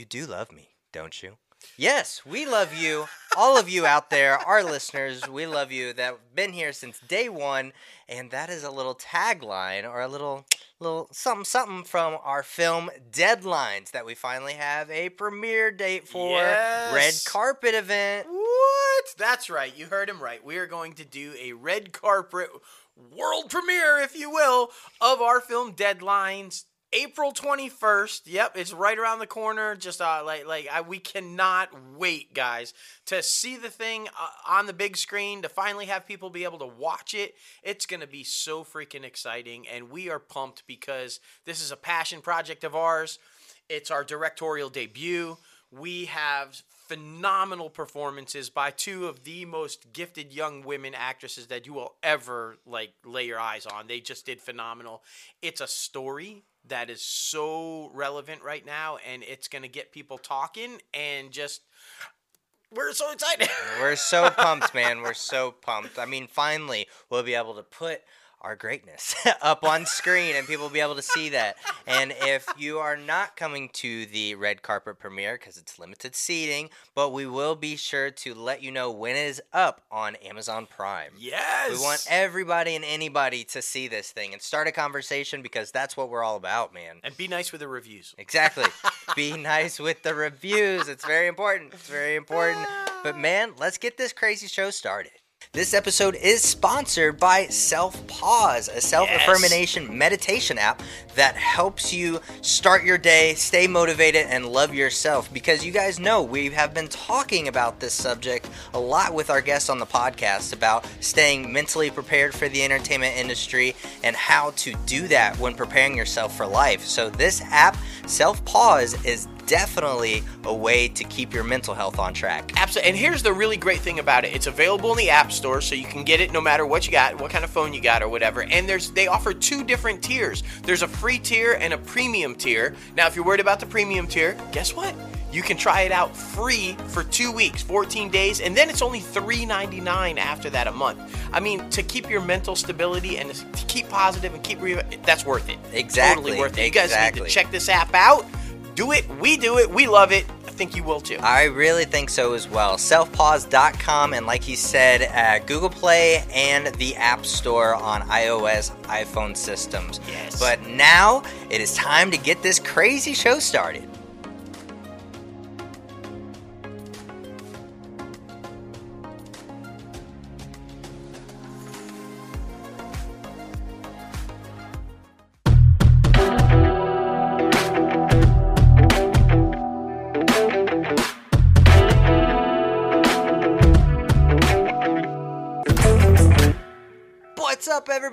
you do love me, don't you? Yes, we love you. All of you out there, our listeners, we love you that have been here since day one. And that is a little tagline or a little little something something from our film Deadlines that we finally have a premiere date for. Yes. Red carpet event. What? That's right. You heard him right. We are going to do a red carpet world premiere, if you will, of our film Deadlines. April 21st. Yep, it's right around the corner. Just uh, like like I, we cannot wait, guys, to see the thing uh, on the big screen, to finally have people be able to watch it. It's going to be so freaking exciting and we are pumped because this is a passion project of ours. It's our directorial debut. We have phenomenal performances by two of the most gifted young women actresses that you will ever like lay your eyes on. They just did phenomenal. It's a story that is so relevant right now and it's going to get people talking and just we're so excited. We're so pumped, man. We're so pumped. I mean, finally, we'll be able to put our greatness up on screen and people will be able to see that. And if you are not coming to the red carpet premiere because it's limited seating, but we will be sure to let you know when it is up on Amazon Prime. yes. We want everybody and anybody to see this thing and start a conversation because that's what we're all about, man. and be nice with the reviews. Exactly. Be nice with the reviews. It's very important. It's very important. But ah. man, let's get this crazy show started. This episode is sponsored by Self Pause, a self affirmation meditation app that helps you start your day, stay motivated, and love yourself. Because you guys know we have been talking about this subject a lot with our guests on the podcast about staying mentally prepared for the entertainment industry and how to do that when preparing yourself for life. So, this app, Self Pause, is definitely a way to keep your mental health on track. Absolutely. And here's the really great thing about it. It's available in the App Store, so you can get it no matter what you got, what kind of phone you got or whatever. And there's they offer two different tiers. There's a free tier and a premium tier. Now, if you're worried about the premium tier, guess what? You can try it out free for two weeks, 14 days, and then it's only $3.99 after that a month. I mean, to keep your mental stability and to keep positive and keep re- that's worth it. Exactly, Totally worth it. You guys need to check this app out. Do it. We do it. We love it. I think you will too. I really think so as well. Selfpause.com and like he said, uh, Google Play and the App Store on iOS, iPhone systems. Yes. But now it is time to get this crazy show started.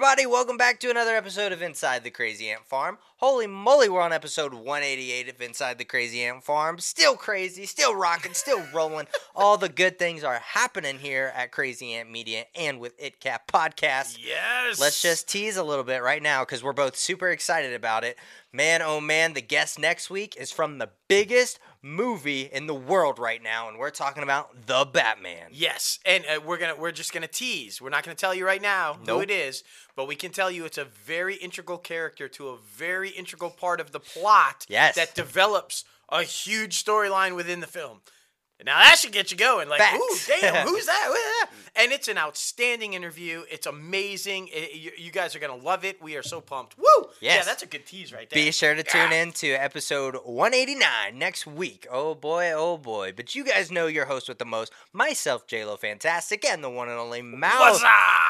Everybody? Welcome back to another episode of Inside the Crazy Ant Farm. Holy moly, we're on episode 188 of Inside the Crazy Ant Farm. Still crazy, still rocking, still rolling. All the good things are happening here at Crazy Ant Media and with ItCap Podcast. Yes. Let's just tease a little bit right now because we're both super excited about it. Man, oh man, the guest next week is from the biggest movie in the world right now, and we're talking about The Batman. Yes, and uh, we're gonna we're just gonna tease. We're not gonna tell you right now who it is, but we can tell you it's a very integral character to a very integral part of the plot. Yes. that develops a huge storyline within the film. Now that should get you going. Like, ooh, damn, who's that? And it's an outstanding interview. It's amazing. It- you, you guys are gonna love it. We are so pumped. Woo! Yeah, that's a good tease right there. Be sure to tune Yeah. in to episode 189 next week. Oh boy, oh boy. But you guys know your host with the most, myself, JLo Fantastic, and the one and only Mouse.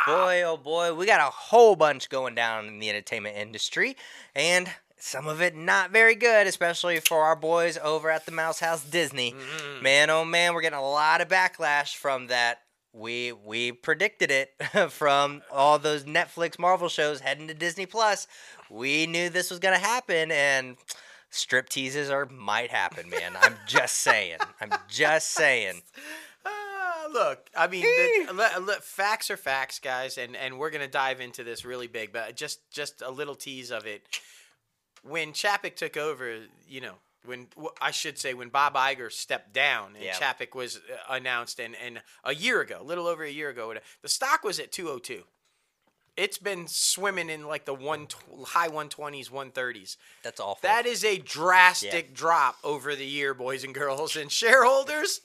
Boy, oh boy, we got a whole bunch going down in the entertainment industry, and some of it not very good, especially for our boys over at the Mouse House Disney. Mm-hmm. Man, oh man, we're getting a lot of backlash from that. We we predicted it from all those Netflix Marvel shows heading to Disney Plus. We knew this was gonna happen, and strip teases are might happen, man. I'm just saying. I'm just saying. Ah, look, I mean, the, le- le- facts are facts, guys, and and we're gonna dive into this really big, but just just a little tease of it. When Chapek took over, you know, when I should say when Bob Iger stepped down and Yeah. Chapek was uh, announced, and and a year ago, a little over a year ago, the stock was at two hundred two. it's been swimming in like the one tw- high 120s, 130s. That's awful. That is a drastic drop over the year, boys and girls. And shareholders,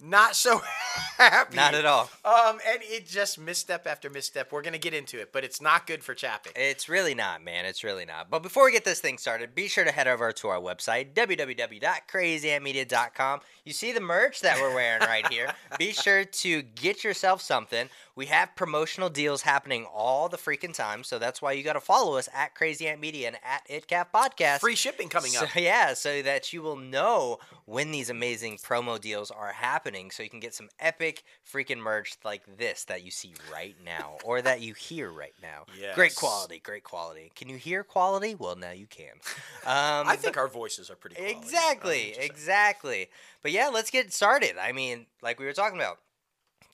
not so happy. Not at all. Um, and it just misstep after misstep. We're gonna get into it, but it's not good for Chapek. It's really not, man. It's really not. But before we get this thing started, be sure to head over to our website, www.crazyantmedia.com. You see the merch that we're wearing right here. be sure to get yourself something. We have promotional deals happening all the freaking time, so that's why you got to follow us at Crazy Ant Media and at ItCap Podcast. Free shipping coming So, up. yeah, so that you will know when these amazing promo deals are happening, so you can get some epic freaking merch like this that you see right now, or that you hear right now. Great quality, great quality. Can you hear quality? Well, now you can. Um, I think our voices are pretty quality. exactly, I'm just saying. exactly. But yeah, let's get started. I mean, like we were talking about.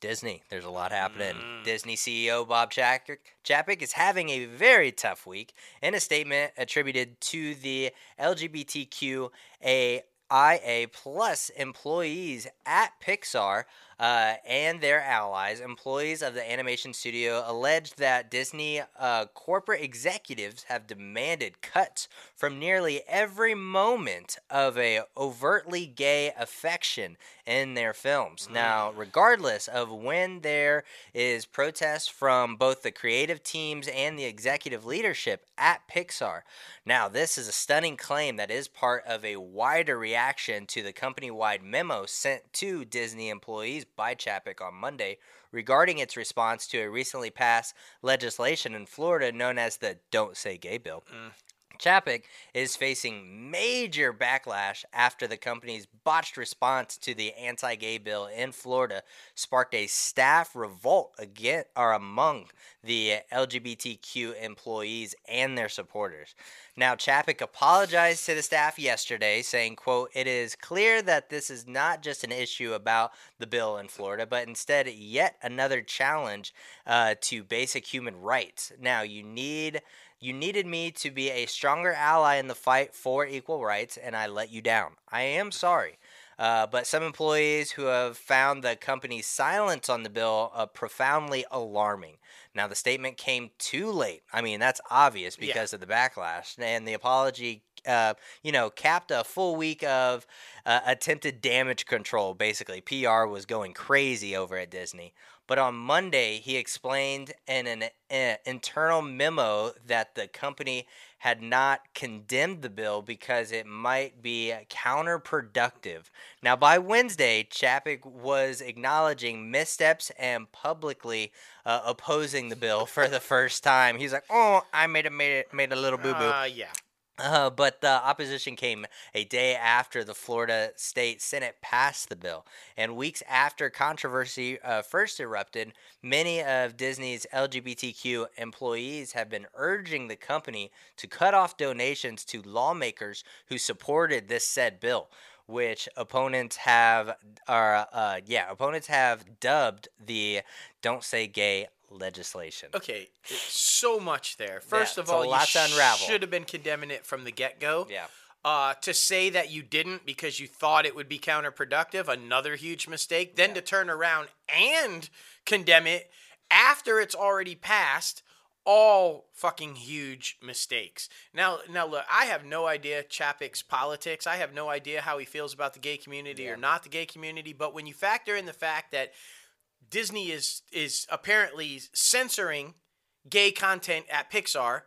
Disney, there's a lot happening. Mm. Disney CEO Bob Chapek, is having a very tough week. In a statement attributed to the LGBTQAIA plus employees at Pixar uh, and their allies, employees of the animation studio, alleged that Disney uh, corporate executives have demanded cuts from nearly every moment of a overtly gay affection in their films. Mm. Now, regardless of when there is protest from both the creative teams and the executive leadership at Pixar. Now, this is a stunning claim that is part of a wider reaction to the company-wide memo sent to Disney employees by Chapek on Monday regarding its response to a recently passed legislation in Florida known as the Don't Say Gay Bill. Mm. Chapek is facing major backlash after the company's botched response to the anti-gay bill in Florida sparked a staff revolt again or among the LGBTQ employees and their supporters. Now Chapek apologized to the staff yesterday saying, quote, "It is clear that this is not just an issue about the bill in Florida, but instead yet another challenge uh, to basic human rights. Now you need you needed me to be a stronger ally in the fight for equal rights, and I let you down. I am sorry. Uh, but some employees who have found the company's silence on the bill uh, profoundly alarming. Now, the statement came too late. I mean, that's obvious Yeah. because of the backlash. And the apology, uh, you know, capped a full week of uh, attempted damage control, basically. PR was going crazy over at Disney. But on Monday, he explained in an uh, internal memo that the company had not condemned the bill because it might be counterproductive. Now, by Wednesday, Chapek was acknowledging missteps and publicly uh, opposing the bill for the first time. He's like, "Oh, I made a made it made a little boo boo." Uh, yeah. Uh, but the opposition came a day after the Florida State Senate passed the bill. And weeks after controversy uh, first erupted, many of Disney's LGBTQ employees have been urging the company to cut off donations to lawmakers who supported this said bill. Which opponents have, are uh, yeah, opponents have dubbed the "Don't Say Gay" legislation. Okay, so much there. First of it's a all, you lot to unravel. should have been condemning it from the get go. Yeah. Uh, to say that you didn't because you thought it would be counterproductive, another huge mistake. Then to turn around and condemn it after it's already passed, all fucking huge mistakes. Now, now look, I have no idea Chapek's politics. I have no idea how he feels about the gay community or not the gay community. But when you factor in the fact that Disney is is apparently censoring gay content at Pixar,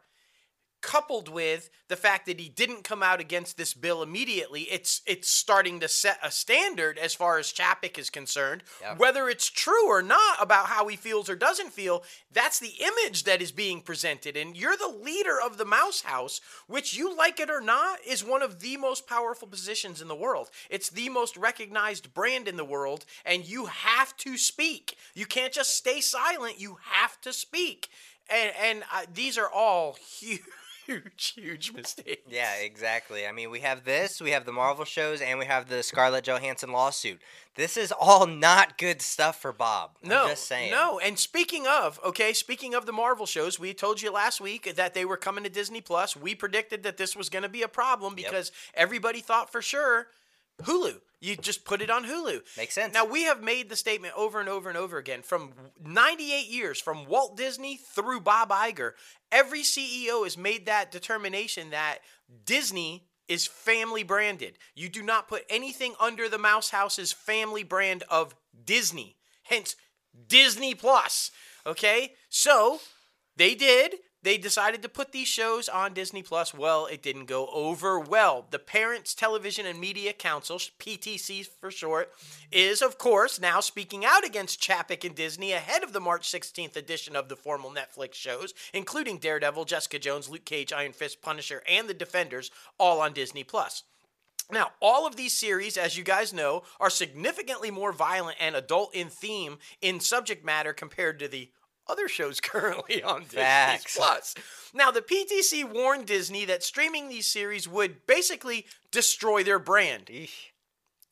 coupled with the fact that he didn't come out against this bill immediately, it's it's starting to set a standard as far as Chapek is concerned. Yep. Whether it's true or not about how he feels or doesn't feel, that's the image that is being presented. And you're the leader of the Mouse House, which you like it or not, is one of the most powerful positions in the world. It's the most recognized brand in the world, and you have to speak. You can't just stay silent. You have to speak. And and uh, these are all huge, huge, huge mistakes. Yeah, exactly. I mean, we have this, we have the Marvel shows, and we have the Scarlett Johansson lawsuit. This is all not good stuff for Bob. I'm No, just saying. no. And speaking of, okay, speaking of the Marvel shows, we told you last week that they were coming to Disney Plus. We predicted that this was going to be a problem because everybody thought for sure Hulu. You just put it on Hulu. Makes sense. Now we have made the statement over and over and over again from 98 years from Walt Disney through Bob Iger. Every CEO has made that determination that Disney is family branded. You do not put anything under the Mouse House's family brand of Disney. Hence Disney Plus. Okay? So they did. They decided to put these shows on Disney Plus. Well, it didn't go over well. The Parents Television and Media Council, PTC for short, is, of course, now speaking out against Chapek and Disney ahead of the March 16th edition of the formal Netflix shows, including Daredevil, Jessica Jones, Luke Cage, Iron Fist, Punisher, and The Defenders, all on Disney Plus. Now, all of these series, as you guys know, are significantly more violent and adult in theme in subject matter compared to the other shows currently on Disney Plus. Now, the PTC warned Disney that streaming these series would basically destroy their brand. Eesh.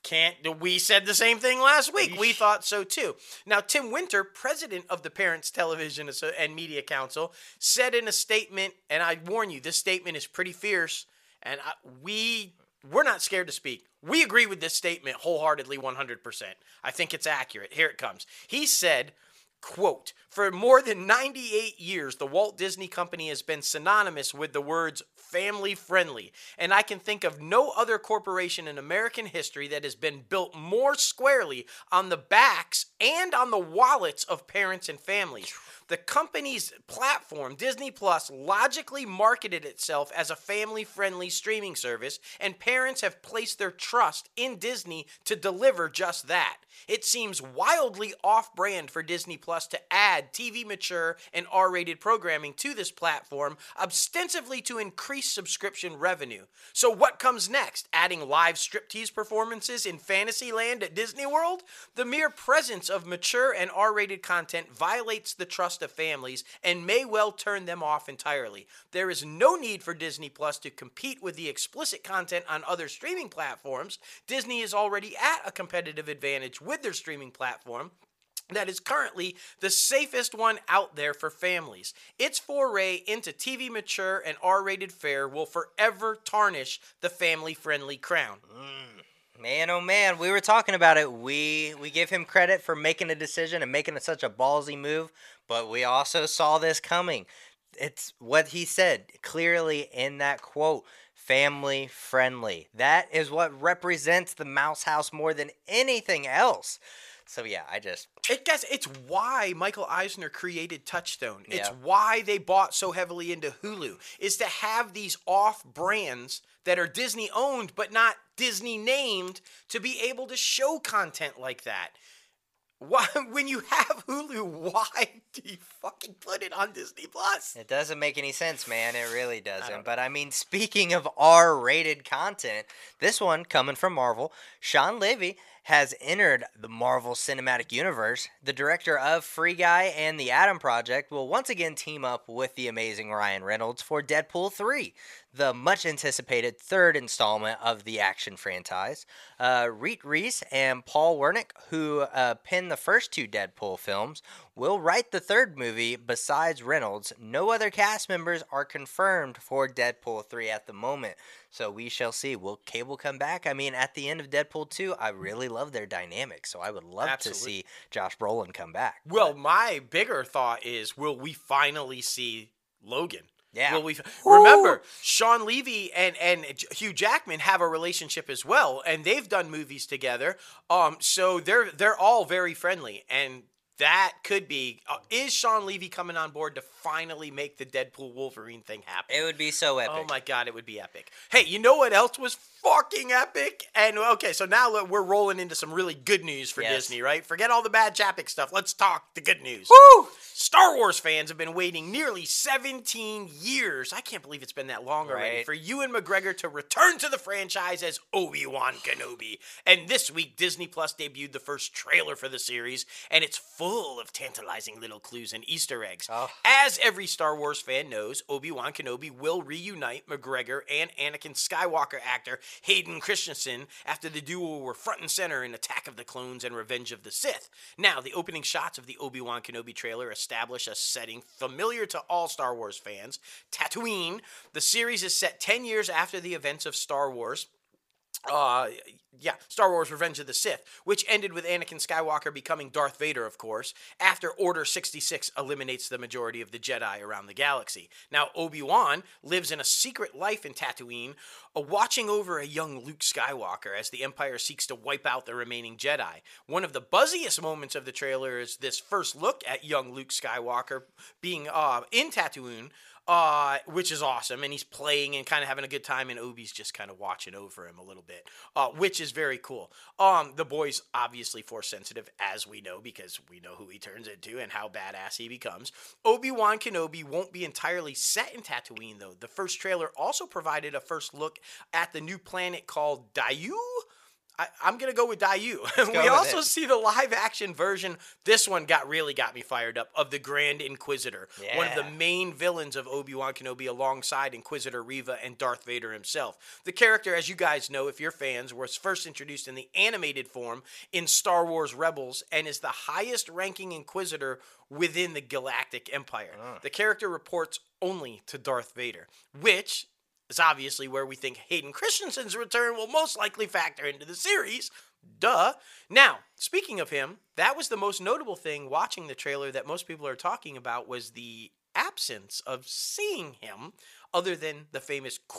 Can't we said the same thing last week? We thought so too. Now, Tim Winter, president of the Parents Television and Media Council, said in a statement, and I warn you, this statement is pretty fierce, and I, we we're not scared to speak. We agree with this statement wholeheartedly, 100%. I think it's accurate. Here it comes. He said, quote, for more than 98 years, the Walt Disney Company has been synonymous with the words family friendly. And I can think of no other corporation in American history that has been built more squarely on the backs and on the wallets of parents and families. The company's platform, Disney Plus, logically marketed itself as a family friendly streaming service, and parents have placed their trust in Disney to deliver just that. It seems wildly off brand for Disney Plus to add TV mature and R rated programming to this platform, ostensibly to increase subscription revenue. So, what comes next? Adding live striptease performances in Fantasyland at Disney World? The mere presence of mature and R rated content violates the trust of families and may well turn them off entirely. There is no need for Disney Plus to compete with the explicit content on other streaming platforms. Disney is already at a competitive advantage with their streaming platform that is currently the safest one out there for families. Its foray into TV mature and R rated fare will forever tarnish the family friendly crown. Mm. Man, oh man, we were talking about it. We we give him credit for making a decision and making such a ballsy move, but we also saw this coming. It's what he said clearly in that quote. Family friendly. That is what represents the Mouse House more than anything else. So yeah, I just It guess it's why Michael Eisner created Touchstone. It's why they bought so heavily into Hulu is to have these off brands that are Disney owned but not Disney named to be able to show content like that. Why when you have Hulu, why do you fucking put it on Disney Plus? It doesn't make any sense, man. It really doesn't. don't But I mean, speaking of R-rated content, this one coming from Marvel, Shawn Levy has entered the Marvel Cinematic Universe. The director of Free Guy and The Adam Project will once again team up with the amazing Ryan Reynolds for Deadpool 3, the much anticipated third installment of the action franchise. Uh, Rhett Reese and Paul Wernick, who uh, penned the first two Deadpool films, will write the third movie besides Reynolds. No other cast members are confirmed for Deadpool 3 at the moment. So we shall see. Will Cable come back? I mean, at the end of Deadpool 2, I really love their dynamic. So I would love Absolutely. to see Josh Brolin come back. Well, my bigger thought is will we finally see Logan? Yeah. Will we remember Shawn Levy and and Hugh Jackman have a relationship as well, and they've done movies together. Um, so they're they're all very friendly, and that could be. Uh, is Shawn Levy coming on board to finally make the Deadpool Wolverine thing happen? it would be so epic. Oh my god, it would be epic. Hey, you know what else was fucking epic? And okay, so now we're rolling into some really good news for Yes. Disney, right? Forget all the bad Chapek stuff. Let's talk the good news. Woo! Star Wars fans have been waiting nearly 17 years. I can't believe it's been that long already Right. for Ewan McGregor to return to the franchise as Obi-Wan Kenobi. And this week Disney Plus debuted the first trailer for the series, and it's full of tantalizing little clues and Easter eggs. Oh. As every Star Wars fan knows, Obi-Wan Kenobi will reunite McGregor and Anakin Skywalker actor Hayden Christensen after the duo were front and center in Attack of the Clones and Revenge of the Sith. Now, the opening shots of the Obi-Wan Kenobi trailer establish a setting familiar to all Star Wars fans, Tatooine. The series is set 10 years after the events of Star Wars. Uh yeah, Star Wars Revenge of the Sith, which ended with Anakin Skywalker becoming Darth Vader, of course, after Order 66 eliminates the majority of the Jedi around the galaxy. Now, Obi-Wan lives in a secret life in Tatooine, uh, watching over a young Luke Skywalker as the Empire seeks to wipe out the remaining Jedi. One of the buzziest moments of the trailer is this first look at young Luke Skywalker being uh, in Tatooine uh, which is awesome. And he's playing and kind of having a good time, and Obi's just kind of watching over him a little bit, uh, which is very cool. Um, the boy's obviously force sensitive, as we know, because we know who he turns into and how badass he becomes. Obi Wan Kenobi won't be entirely set in Tatooine, though. The first trailer also provided a first look at the new planet called Daiyu. I, am gonna go with Daiyu. we also it. see the live action version. This one got really got me fired up of the Grand Inquisitor, yeah. one of the main villains of Obi Wan Kenobi, alongside Inquisitor Reva and Darth Vader himself. The character, as you guys know, if you're fans, was first introduced in the animated form in Star Wars Rebels and is the highest ranking Inquisitor within the Galactic Empire. Uh. The character reports only to Darth Vader, which is obviously where we think Hayden Christensen's return will most likely factor into the series. Duh. Now, speaking of him, that was the most notable thing watching the trailer that most people are talking about was the absence of seeing him other than the famous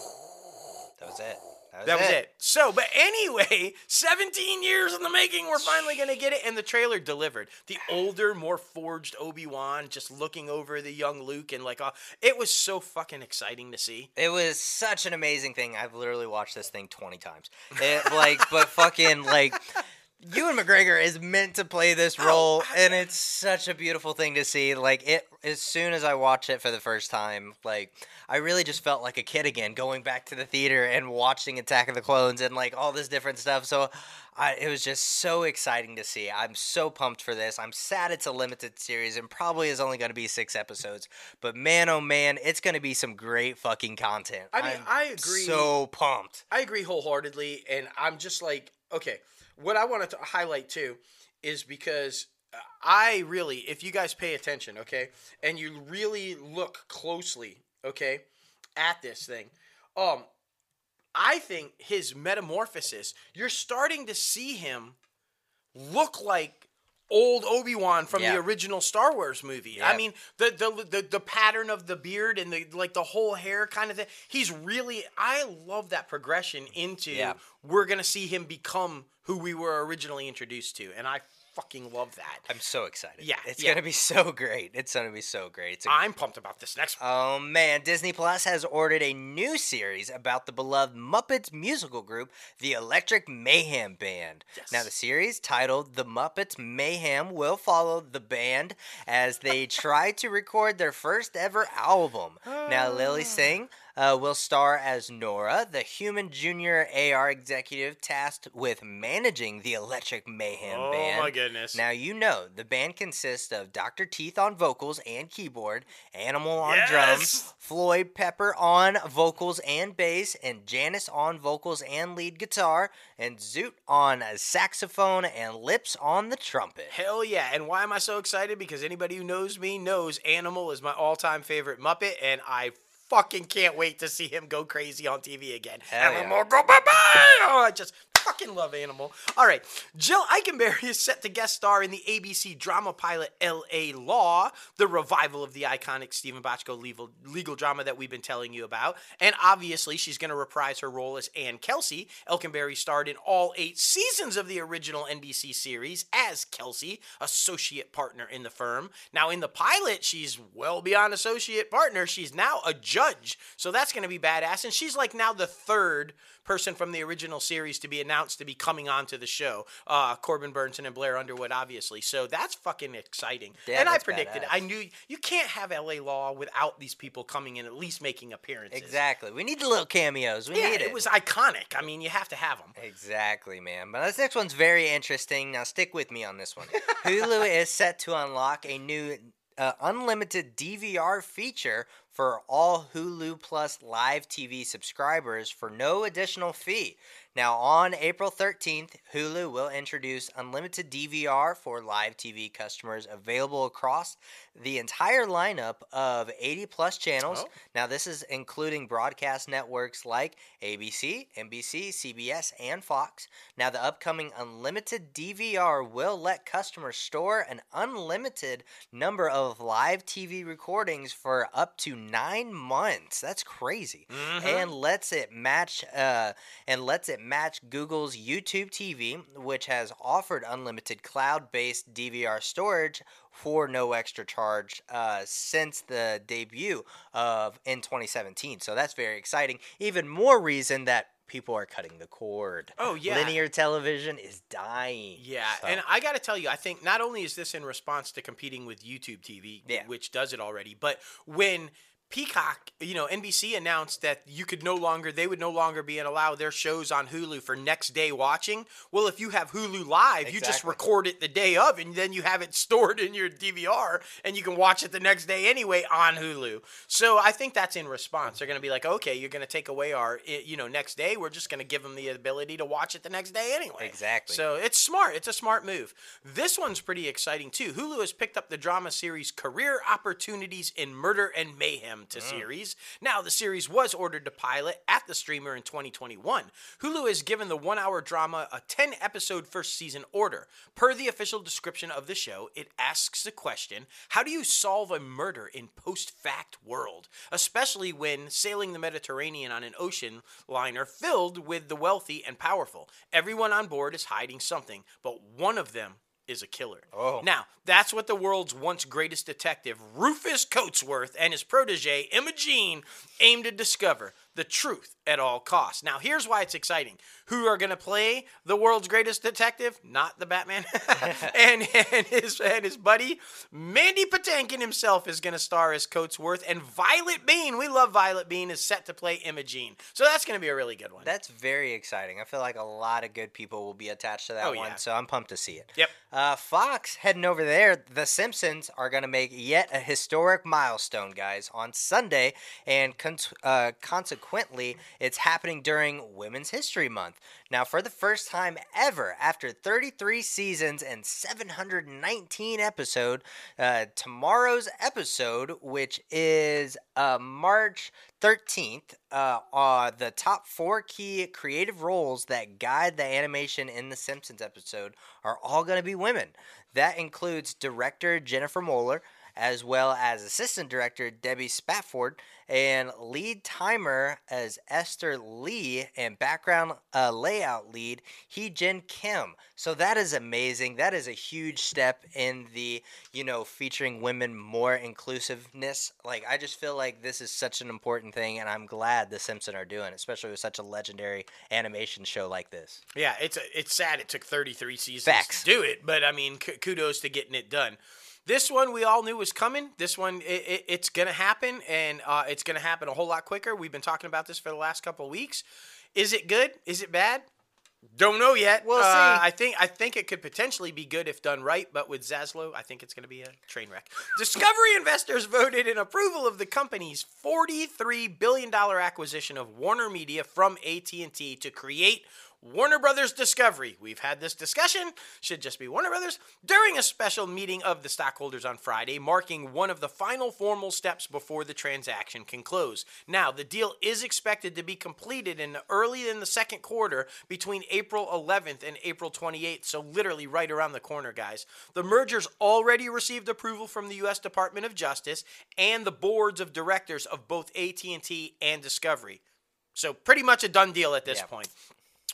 That was it. That was, that was it. it. So, but anyway, 17 years in the making, we're finally going to get it. And the trailer delivered. The older, more forged Obi Wan just looking over the young Luke. And like, uh, it was so fucking exciting to see. It was such an amazing thing. I've literally watched this thing 20 times. It, like, but fucking, like, Ewan McGregor is meant to play this oh, role, oh, and it's such a beautiful thing to see. Like it, as soon as I watched it for the first time, like I really just felt like a kid again, going back to the theater and watching Attack of the Clones and like all this different stuff. So, I, it was just so exciting to see. I'm so pumped for this. I'm sad it's a limited series and probably is only going to be six episodes. But man, oh man, it's going to be some great fucking content. I mean, I'm I agree. So pumped. I agree wholeheartedly, and I'm just like, okay what I wanted to highlight too is because I really, if you guys pay attention, okay, and you really look closely, okay, at this thing, um, I think his metamorphosis, you're starting to see him look like old Obi Wan from yeah. the original Star Wars movie. Yeah. I mean, the, the the the pattern of the beard and the like the whole hair kind of thing. He's really. I love that progression into. Yeah. We're gonna see him become who we were originally introduced to, and I fucking love that. I'm so excited. Yeah, it's yeah. gonna be so great. It's gonna be so great. i am pumped about this next one. Oh man, Disney Plus has ordered a new series about the beloved Muppets musical group, the Electric Mayhem Band. Yes. Now, the series titled "The Muppets Mayhem" will follow the band as they try to record their first ever album. now, Lilly ah. Singh uh, will star as Nora, the human junior AR executive tasked with managing the Electric Mayhem oh, band. Oh my goodness. Now, you know, the band consists of Dr. Teeth on vocals and keyboard, Animal on yes! drums, Floyd Pepper on vocals and bass, and Janice on vocals and lead guitar, and Zoot on saxophone and Lips on the trumpet. Hell yeah. And why am I so excited? Because anybody who knows me knows Animal is my all time favorite Muppet, and I fucking can't wait to see him go crazy on TV again. Hell and yeah. go bye bye. Oh, I just fucking love Animal. All right, Jill Eikenberry is set to guest star in the ABC drama pilot L.A. Law, the revival of the iconic Steven Bochco legal, legal drama that we've been telling you about. And obviously, she's going to reprise her role as Ann Kelsey. Eikenberry starred in all eight seasons of the original NBC series as Kelsey, associate partner in the firm. Now, in the pilot, she's well beyond associate partner. She's now a judge. So that's going to be badass. And she's like now the third person from the original series to be announced to be coming onto the show. Uh, Corbin Bernsen and Blair Underwood, obviously. So that's fucking exciting. Yeah, and I predicted. Badass. I knew you can't have LA Law without these people coming in at least making appearances. Exactly. We need the little cameos. We yeah, need it. It was iconic. I mean, you have to have them. Exactly, man. But this next one's very interesting. Now stick with me on this one. Hulu is set to unlock a new uh, unlimited DVR feature for all Hulu Plus live TV subscribers for no additional fee. Now, on April 13th, Hulu will introduce unlimited DVR for live TV customers available across the entire lineup of 80 plus channels. Oh. Now, this is including broadcast networks like ABC, NBC, CBS, and Fox. Now, the upcoming unlimited DVR will let customers store an unlimited number of live TV recordings for up to nine months. That's crazy, Mhm. and lets it match. Uh, and lets it match Google's YouTube TV, which has offered unlimited cloud-based DVR storage for no extra charge uh, since the debut of in 2017. So that's very exciting. Even more reason that people are cutting the cord. Oh, yeah. linear television is dying. Yeah, So- and I got to tell you, I think not only is this in response to competing with YouTube TV, Yeah. which does it already, but when Peacock, you know, NBC announced that you could no longer, they would no longer be and allow their shows on Hulu for next day watching. Well, if you have Hulu Live, you just record it the day of, and then you have it stored in your DVR, and you can watch it the next day anyway on Hulu. So I think that's in response. They're going to be like, okay, you're going to take away our, you know, next day. We're just going to give them the ability to watch it the next day anyway. Exactly. So it's smart. It's a smart move. This one's pretty exciting too. Hulu has picked up the drama series Career Opportunities in Murder and Mayhem to mm. series. Now, the series was ordered to pilot at the streamer in 2021. Hulu has given the one hour drama a 10 episode first season order. Per the official description of the show, it asks the question How do you solve a murder in post fact world? Especially when sailing the Mediterranean on an ocean liner filled with the wealthy and powerful. Everyone on board is hiding something, but one of them is a killer. Oh. Now, that's what the world's once greatest detective, Rufus Cotesworth, and his protege, Imogene, aim to discover the truth at all costs. Now, here's why it's exciting. Who are going to play the world's greatest detective? Not the Batman. and, and, his, and his buddy, Mandy Patinkin himself, is going to star as Cotesworth. And Violett Beane, we love Violett Beane, is set to play Imogene. So that's going to be a really good one. That's very exciting. I feel like a lot of good people will be attached to that Oh, one, yeah. so I'm pumped to see it. Yep. Uh, Fox heading over there. The Simpsons are going to make yet a historic milestone, guys, on Sunday, and con- uh, consequently, it's happening during Women's History Month. Now, for the first time ever, after 33 seasons and 719 episode, uh, tomorrow's episode, which is uh, March 13th, uh, uh, the top four key creative roles that guide the animation in the Simpsons episode are all going to be women. That includes director Jennifer Moeller, as well as assistant director Debbie Spatford, and lead timer as Esther Lee, and background uh, layout lead Hee Jin Kim. So that is amazing. That is a huge step in the, you know, featuring women more inclusiveness. Like I just feel like this is such an important thing, and I'm glad the Simpsons are doing, it, especially with such a legendary animation show like this. Yeah, it's it's sad it took 33 seasons Facts. to do it, but I mean, k- kudos to getting it done. This one we all knew was coming. This one it, it, it's gonna happen, and uh, it's gonna happen a whole lot quicker. We've been talking about this for the last couple of weeks. Is it good? Is it bad? Don't know yet. We'll Uh, see. I think I think it could potentially be good if done right, but with Zaslav, I think it's going to be a train wreck. Discovery investors voted in approval of the company's forty-three billion dollar acquisition of Warner Media from AT and T to create Warner Brothers Discovery. We've had this discussion, should just be Warner Brothers, during a special meeting of the stockholders on Friday, marking one of the final formal steps before the transaction can close. Now, the deal is expected to be completed in early in the second quarter between April 11th and April 28th, so literally right around the corner, guys. The merger's already received approval from the US Department of Justice and the boards of directors of both AT&T and Discovery. So pretty much a done deal at this Yeah. point.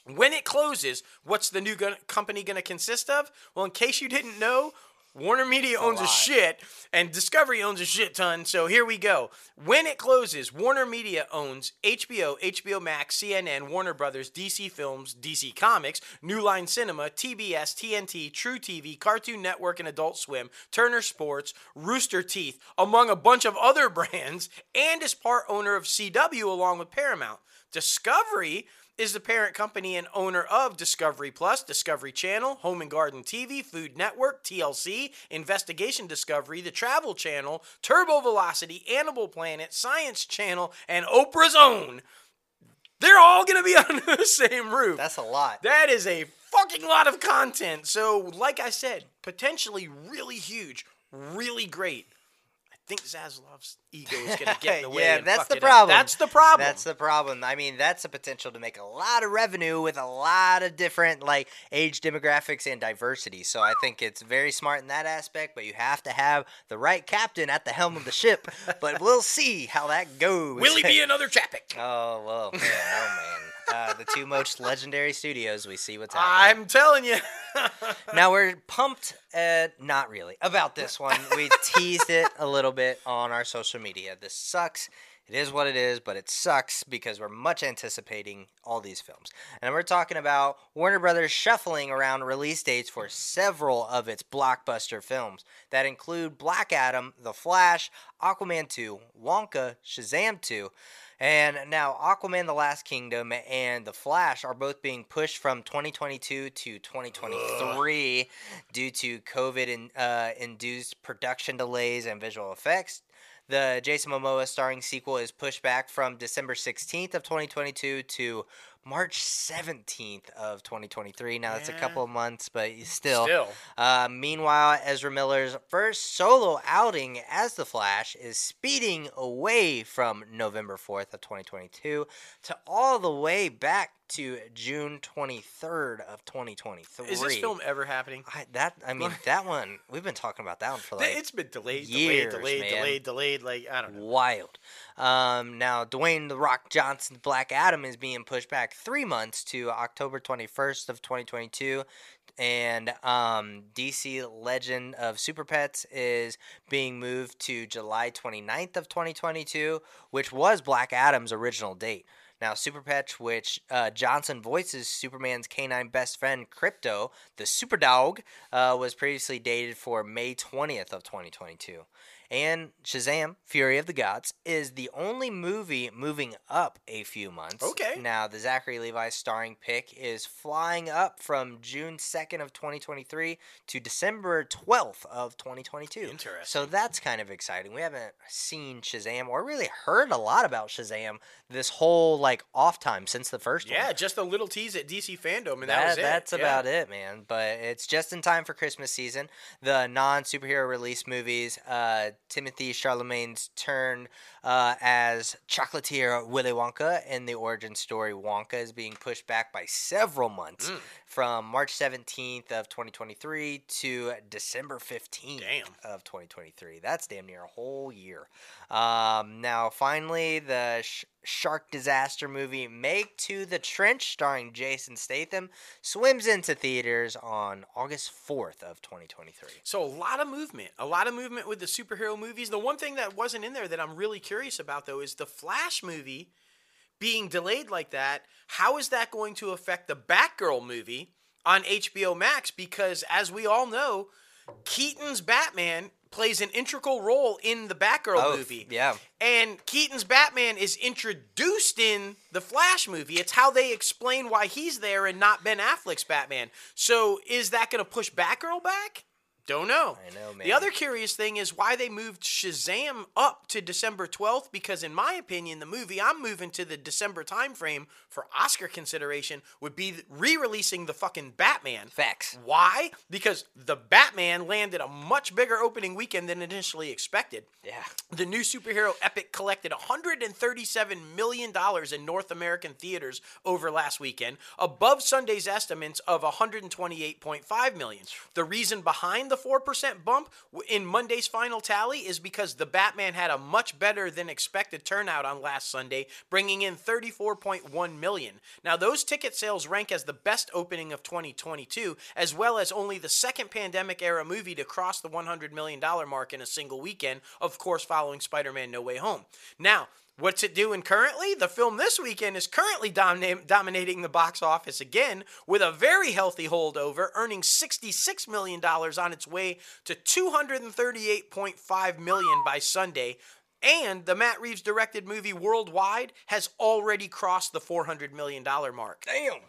When it closes, what's the new company going to consist of? Well, in case you didn't know, Warner Media owns a lot. shit and Discovery owns a shit ton. So here we go. When it closes, Warner Media owns HBO, HBO Max, CNN, Warner Brothers, DC Films, DC Comics, New Line Cinema, TBS, TNT, truTV, Cartoon Network and Adult Swim, Turner Sports, Rooster Teeth, among a bunch of other brands, and is part owner of CW along with Paramount. Discovery is the parent company and owner of Discovery Plus, Discovery Channel, Home and Garden TV, Food Network, TLC, Investigation Discovery, The Travel Channel, Turbo Velocity, Animal Planet, Science Channel, and Oprah's Own. They're all going to be under the same roof. That's a lot. That is a fucking lot of content. So, like I said, potentially really huge, really great. I think Zaslav's ego is going to get in the way. yeah, that's the it up. problem. That's the problem. That's the problem. I mean, that's the potential to make a lot of revenue with a lot of different like age demographics and diversity. So I think it's very smart in that aspect, but you have to have the right captain at the helm of the ship. but we'll see how that goes. Will he be another Chapek? Oh well, man, oh man. Uh, the two most legendary studios. We see what's happening. I'm telling you. Now we're pumped, uh, not really, about this one. We teased it a little bit on our social media. This sucks. It is what it is, but it sucks because we're much anticipating all these films. And we're talking about Warner Brothers shuffling around release dates for several of its blockbuster films that include Black Adam, The Flash, Aquaman 2, Wonka, Shazam 2. And now Aquaman the Last Kingdom and The Flash are both being pushed from 2022 to 2023 due to COVID in, uh, induced production delays and visual effects. The Jason Momoa starring sequel is pushed back from December 16th of 2022 to March 17th of 2023. Now it's a couple of months, but still. Still. Uh, meanwhile, Ezra Miller's first solo outing as the Flash is speeding away from November 4th of 2022 to all the way back to June 23rd of 2023. Is this film ever happening? I, that I mean that one we've been talking about that one for like it's been delayed, years, delayed, delayed, man. delayed, delayed. Like I don't know. wild. Um, now, Dwayne the Rock Johnson's Black Adam is being pushed back three months to October 21st of 2022, and um, DC Legend of Super Pets is being moved to July 29th of 2022, which was Black Adam's original date. Now, Super Pets, which uh, Johnson voices Superman's canine best friend Krypto, the Super Dog, uh, was previously dated for May 20th of 2022. And Shazam: Fury of the Gods is the only movie moving up a few months. Okay. Now, the Zachary Levi starring pick is flying up from June 2nd of 2023 to December 12th of 2022. Interesting. So that's kind of exciting. We haven't seen Shazam or really heard a lot about Shazam this whole like off time since the first one. Yeah, just a little tease at DC fandom, and that, That- was it. That's Yeah. about it, man. But it's just in time for Christmas season. The non superhero release movies, uh, Timothée Chalamet's turn uh, as chocolatier Willy Wonka and the origin story Wonka is being pushed back by several months Mm. From March 17th of 2023 to December 15th Damn. of 2023. That's damn near a whole year. Um, now, finally, the sh- shark disaster movie Meg 2: The Trench, starring Jason Statham, swims into theaters on August 4th of 2023. So a lot of movement, a lot of movement with the superhero movies. The one thing that wasn't in there that I'm really curious about though is the Flash movie being delayed like that. How is that going to affect the Batgirl movie on HBO Max? Because as we all know, Keaton's Batman plays an integral role in the Batgirl Oh, movie. yeah. And Keaton's Batman is introduced in the Flash movie. It's how they explain why he's there and not Ben Affleck's Batman. So is that going to push Batgirl back? Don't know. I know, man. The other curious thing is why they moved Shazam up to December 12th because in my opinion the movie I'm moving to the December timeframe for Oscar consideration would be re-releasing the fucking Batman. Facts. Why? Because the Batman landed a much bigger opening weekend than initially expected. Yeah. The new superhero epic collected $137 million in North American theaters over last weekend, above Sunday's estimates of 128.5 million. The reason behind the 4% bump in Monday's final tally is because the Batman had a much better than expected turnout on last Sunday, bringing in 34.1 million. Now those ticket sales rank as the best opening of 2022, as well as only the second pandemic era movie to cross the 100 million dollar mark in a single weekend, of course following Spider-Man No Way Home. Now, What's it doing currently? The film this weekend is currently domina- dominating the box office again with a very healthy holdover, earning $66 million on its way to 238.5 million by Sunday. And the Matt Reeves directed movie worldwide has already crossed the $400 million mark. Damn.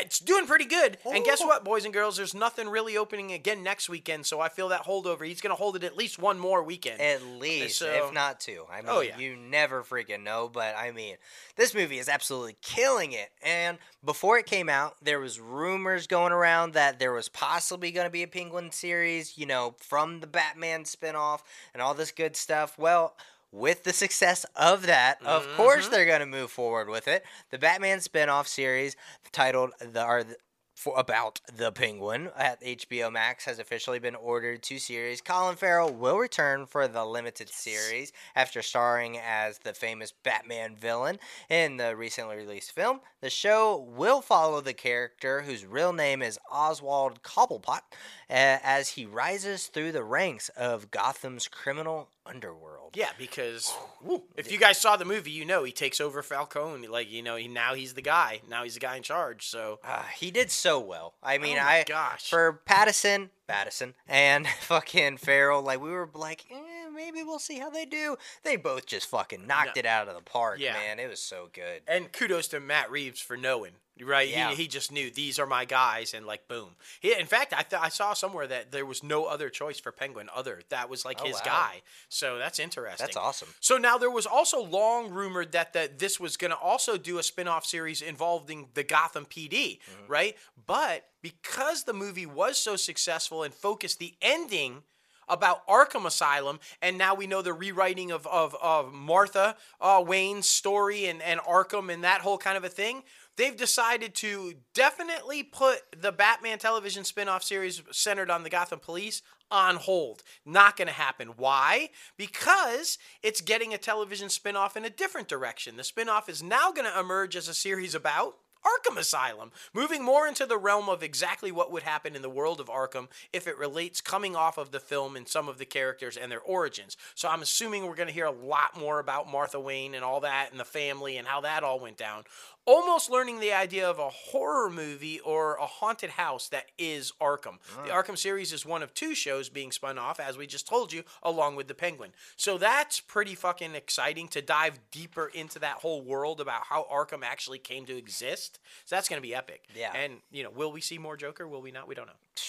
It's doing pretty good. And guess oh. what, boys and girls? There's nothing really opening again next weekend, so I feel that holdover. He's going to hold it at least one more weekend. At least, So- if not two. I oh, mean, Oh, yeah. you never freaking know, but I mean, this movie is absolutely killing it. And before it came out, there was rumors going around that there was possibly going to be a Penguin series, you know, from the Batman spinoff and all this good stuff. Well, with the success of that, of course Mm-hmm. they're going to move forward with it. The Batman spinoff series titled the the, for about the Penguin at HBO Max has officially been ordered to series. Colin Farrell will return for the limited series after starring as the famous Batman villain in the recently released film. The show will follow the character whose real name is Oswald Cobblepot uh, as he rises through the ranks of Gotham's criminal underworld. Yeah, because if you guys saw the movie, you know he takes over Falcone. Like you know, he now he's the guy. Now he's the guy in charge. So Uh, he did so well. I mean, Oh I gosh. for Pattinson, Pattinson, and fucking Farrell, like we were like, eh, maybe we'll see how they do. They both just fucking knocked No. it out of the park, Yeah. man. It was so good. and kudos to Matt Reeves for knowing. Right, Yeah. he, he just knew these are my guys, and like boom. He, in fact, I th- I saw somewhere that there was no other choice for Penguin other that was like Oh, his wow. guy. So that's interesting. That's awesome. So now there was also long rumored that that this was going to also do a spin-off series involving the Gotham PD, Mm-hmm. right? But because the movie was so successful and focused the ending about Arkham Asylum, and now we know the rewriting of of, of Martha uh, Wayne's story and, and Arkham and that whole kind of a thing. They've decided to definitely put the Batman television spin-off series centered on the Gotham Police on hold. Not going to happen. Why? Because it's getting a television spin-off in a different direction. The spin-off is now going to emerge as a series about Arkham Asylum, moving more into the realm of exactly what would happen in the world of Arkham if it relates coming off of the film and some of the characters and their origins. So I'm assuming we're going to hear a lot more about Martha Wayne and all that and the family and how that all went down. Almost learning the idea of a horror movie or a haunted house that is Arkham. The ah. Arkham series is one of two shows being spun off, as we just told you, along with the Penguin. So that's pretty fucking exciting to dive deeper into that whole world about how Arkham actually came to exist. So that's going to be epic. Yeah. And, you know, will we see more Joker? Will we not? We don't know.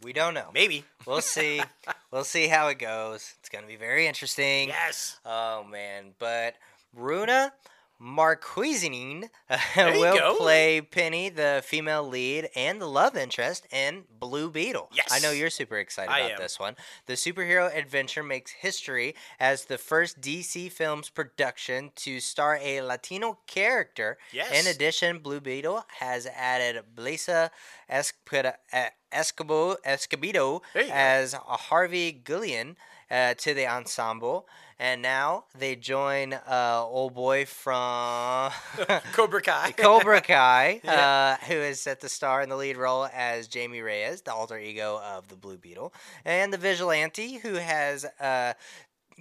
We don't know. Maybe. We'll see. we'll see how it goes. It's gonna be very interesting. Yes. Oh man, but Bruna Marquezine you will go. play Penny, the female lead, and the love interest in Blue Beetle. Yes. I know you're super excited I about am. this one. The superhero adventure makes history as the first DC Films production to star a Latino character. Yes. In addition, Blue Beetle has added Blesa Escobedo, Escobedo There you go. as a Harvey Gillian uh, to the ensemble. And now they join uh, old boy from Cobra Kai. Cobra Kai, Yeah. uh, who is set to star in the lead role as Jamie Reyes, the alter ego of the Blue Beetle, and the vigilante who has uh,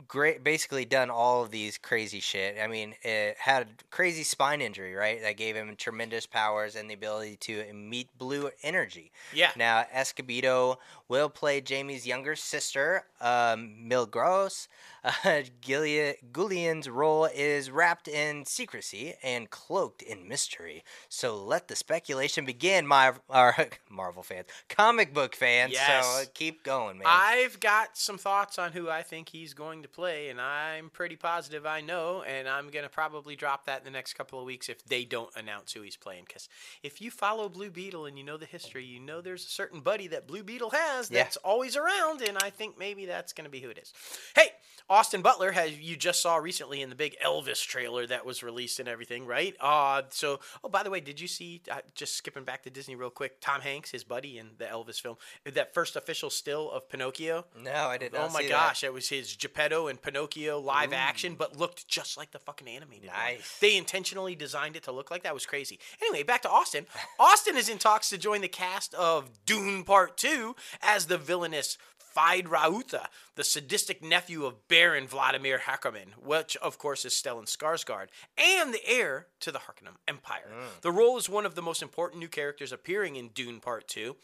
great, basically done all of these crazy shit. I mean, it had a crazy spine injury, right? That gave him tremendous powers and the ability to emit blue energy. Yeah. Now, Escobedo will play Jamie's younger sister, um, Milgros. Uh, Gilead, Gullian's role is wrapped in secrecy and cloaked in mystery. So let the speculation begin, my our Marvel fans, comic book fans. So Yes. uh, keep going, man. I've got some thoughts on who I think he's going to play, and I'm pretty positive I know, and I'm going to probably drop that in the next couple of weeks if they don't announce who he's playing. Because if you follow Blue Beetle and you know the history, you know there's a certain buddy that Blue Beetle has Yeah. that's always around, and I think maybe that's going to be who it is. Hey, Austin Butler, has you just saw recently in the big Elvis trailer that was released and everything, right? Uh, so, oh, by the way, did you see, uh, just skipping back to Disney real quick, Tom Hanks, his buddy in the Elvis film, that first official still of Pinocchio? no, I did not Oh my gosh, it was his Geppetto and Pinocchio live action, mm. but looked just like the fucking animated. one. They intentionally designed it to look like that. It was crazy. Anyway, back to Austin. Austin is in talks to join the cast of Dune Part 2 as the villainous Feyd-Rautha, the sadistic nephew of Baron Vladimir Harkonnen, which of course is Stellan Skarsgård, and the heir to the Harkonnen Empire. Mm. The role is one of the most important new characters appearing in Dune Part 2.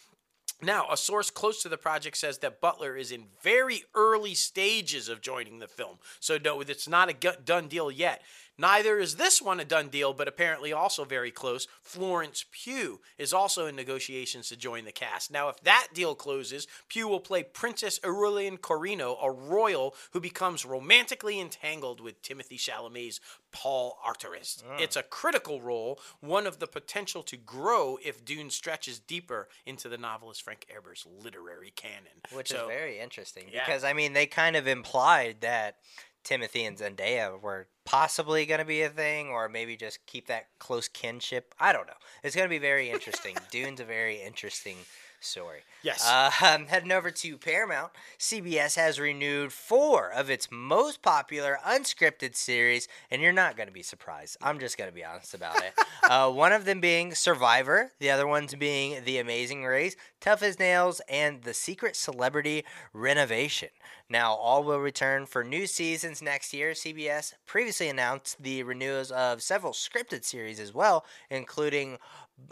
Now, a source close to the project says that Butler is in very early stages of joining the film. So, no, it's not a done deal yet. Neither is this one a done deal, but apparently also very close. Florence Pugh is also in negotiations to join the cast. Now, if that deal closes, Pugh will play Princess Aurelian Corrino, a royal who becomes romantically entangled with Timothée Chalamet's Paul Atreides. Ah. It's a critical role, one of the potential to grow if Dune stretches deeper into the novelist Frank Herbert's literary canon. which So- is very interesting Yeah. because I mean they kind of implied that Timothée and Zendaya were possibly going to be a thing, or maybe just keep that close kinship. I don't know. It's going to be very interesting. Dune's a very interesting story. Yes. Uh, um, heading over to Paramount, CBS has renewed four of its most popular unscripted series, and you're not going to be surprised. I'm just going to be honest about it. uh, one of them being Survivor, the other ones being The Amazing Race, Tough as Nails, and The Secret Celebrity Renovation. Now, all will return for new seasons next year. CBS previously announced the renewals of several scripted series as well, including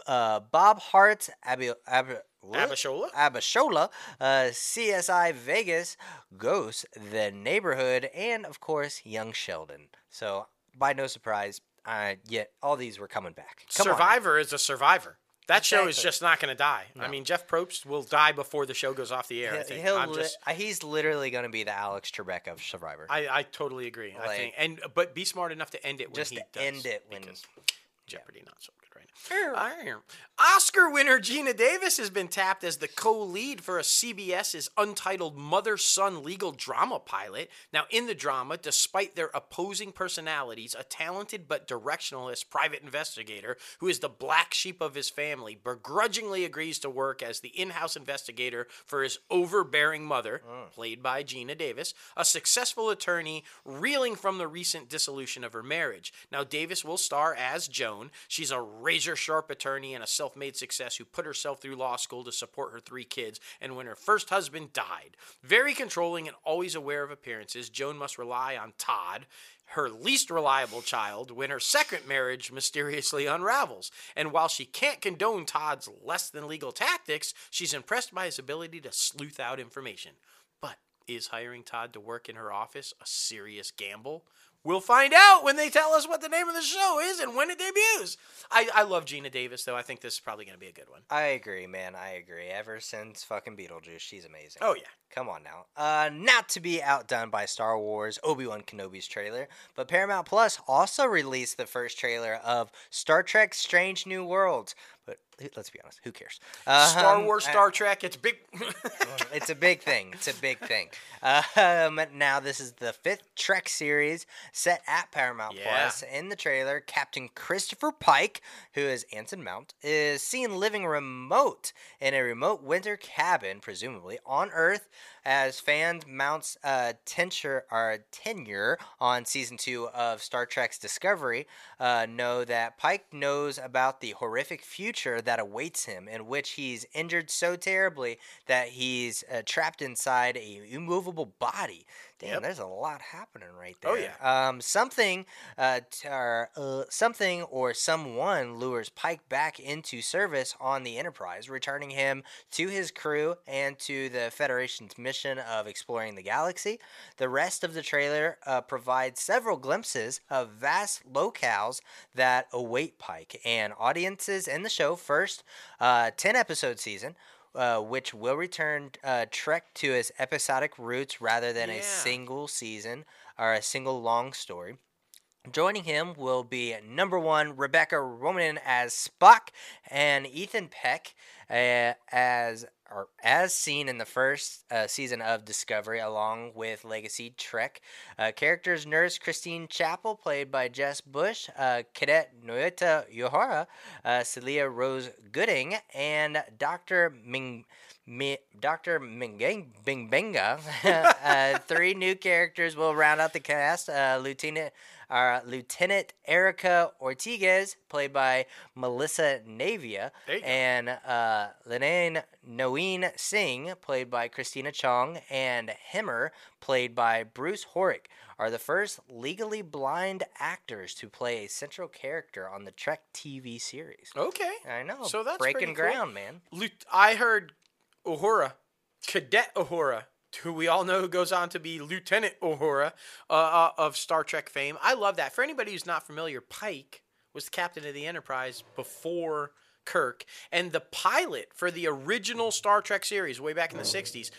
uh, Bob Hearts Abi- Abi- what? Abishola? Abishola, uh, CSI Vegas, Ghost, The Neighborhood, and of course Young Sheldon. So, by no surprise, uh, yet all these were coming back. Come on. Survivor is a survivor. That show is just not going to die. I mean, Jeff Probst will die before the show goes off the air. I He'll- think. he'll I'm li- just, uh, he's literally going to be the Alex Trebek of Survivor. I, I totally agree. I think, and but be smart enough to end it when Just he does. end it when- Jeopardy not so Oscar winner Geena Davis has been tapped as the co-lead for a CBS's untitled mother-son legal drama pilot. Now, in the drama, despite their opposing personalities, a talented but directionless private investigator who is the black sheep of his family begrudgingly agrees to work as the in-house investigator for his overbearing mother, mm. played by Geena Davis, a successful attorney reeling from the recent dissolution of her marriage. Now, Davis will star as Joan. She's a razor sharp attorney and a self made success who put herself through law school to support her three kids. And when her first husband died, very controlling and always aware of appearances, Joan must rely on Todd. Her least reliable child when her second marriage mysteriously unravels. And while she can't condone Todd's less than legal tactics, she's impressed by his ability to sleuth out information. But is hiring Todd to work in her office a serious gamble? We'll find out when they tell us what the name of the show is and when it debuts. I, I love Geena Davis, though. I think this is probably going to be a good one. I agree, man. I agree. Ever since fucking Beetlejuice, she's amazing. Oh, yeah. Come on now. Uh, not to be outdone by Star Wars Obi Wan Kenobi's trailer, but Paramount Plus also released the first trailer of Star Trek Strange New Worlds. But let's be honest, who cares? Star Um, Wars, uh, Star Trek, it's big. it's a big thing. It's a big thing. Um, now this is the fifth Trek series set at Paramount Yeah. Plus. In the trailer, Captain Christopher Pike, who is Anson Mount, is seen living remote in a remote winter cabin, presumably on Earth, as fans Mount's a tenure or tenure on season two of Star Trek's Discovery uh, know that Pike knows about the horrific future that awaits him, in which he's injured so terribly that he's uh, trapped inside a immovable body. Damn, Yep. there's a lot happening right there. Oh, yeah. Um, something, uh, t- or, uh, something or someone lures Pike back into service on the Enterprise, returning him to his crew and to the Federation's mission of exploring the galaxy. The rest of the trailer uh, provides several glimpses of vast locales that await Pike and audiences in the show. First, uh, 10 episode season. Uh, which will return uh, Trek to its episodic roots rather than Yeah. a single season or a single long story. Joining him will be number one Rebecca Romijn as Spock and Ethan Peck uh, as or as seen in the first uh, season of Discovery, along with Legacy Trek. Uh, characters nurse Christine Chapel, played by Jess Bush, uh, Cadet Nyota Uhura, uh, Celia Rose Gooding, and Dr. Ming. Mi- Dr. Mingang Bingbenga. uh, three new characters will round out the cast. Uh, Lieutenant uh, Lieutenant Erica Ortiguez, played by Melissa Navia, There you go. and uh, Lanaine Noeen Singh, played by Christina Chong, and Hemmer, played by Bruce Horak, are the first legally blind actors to play a central character on the Trek TV series. okay. I know, So that's breaking pretty cool. ground, man. Lieu- I heard Uhura, Cadet Uhura, who we all know goes on to be Lieutenant Uhura uh, uh, of Star Trek fame. I love that. For anybody who's not familiar, Pike was the captain of the Enterprise before Kirk, and the pilot for the original Star Trek series way back in the 60s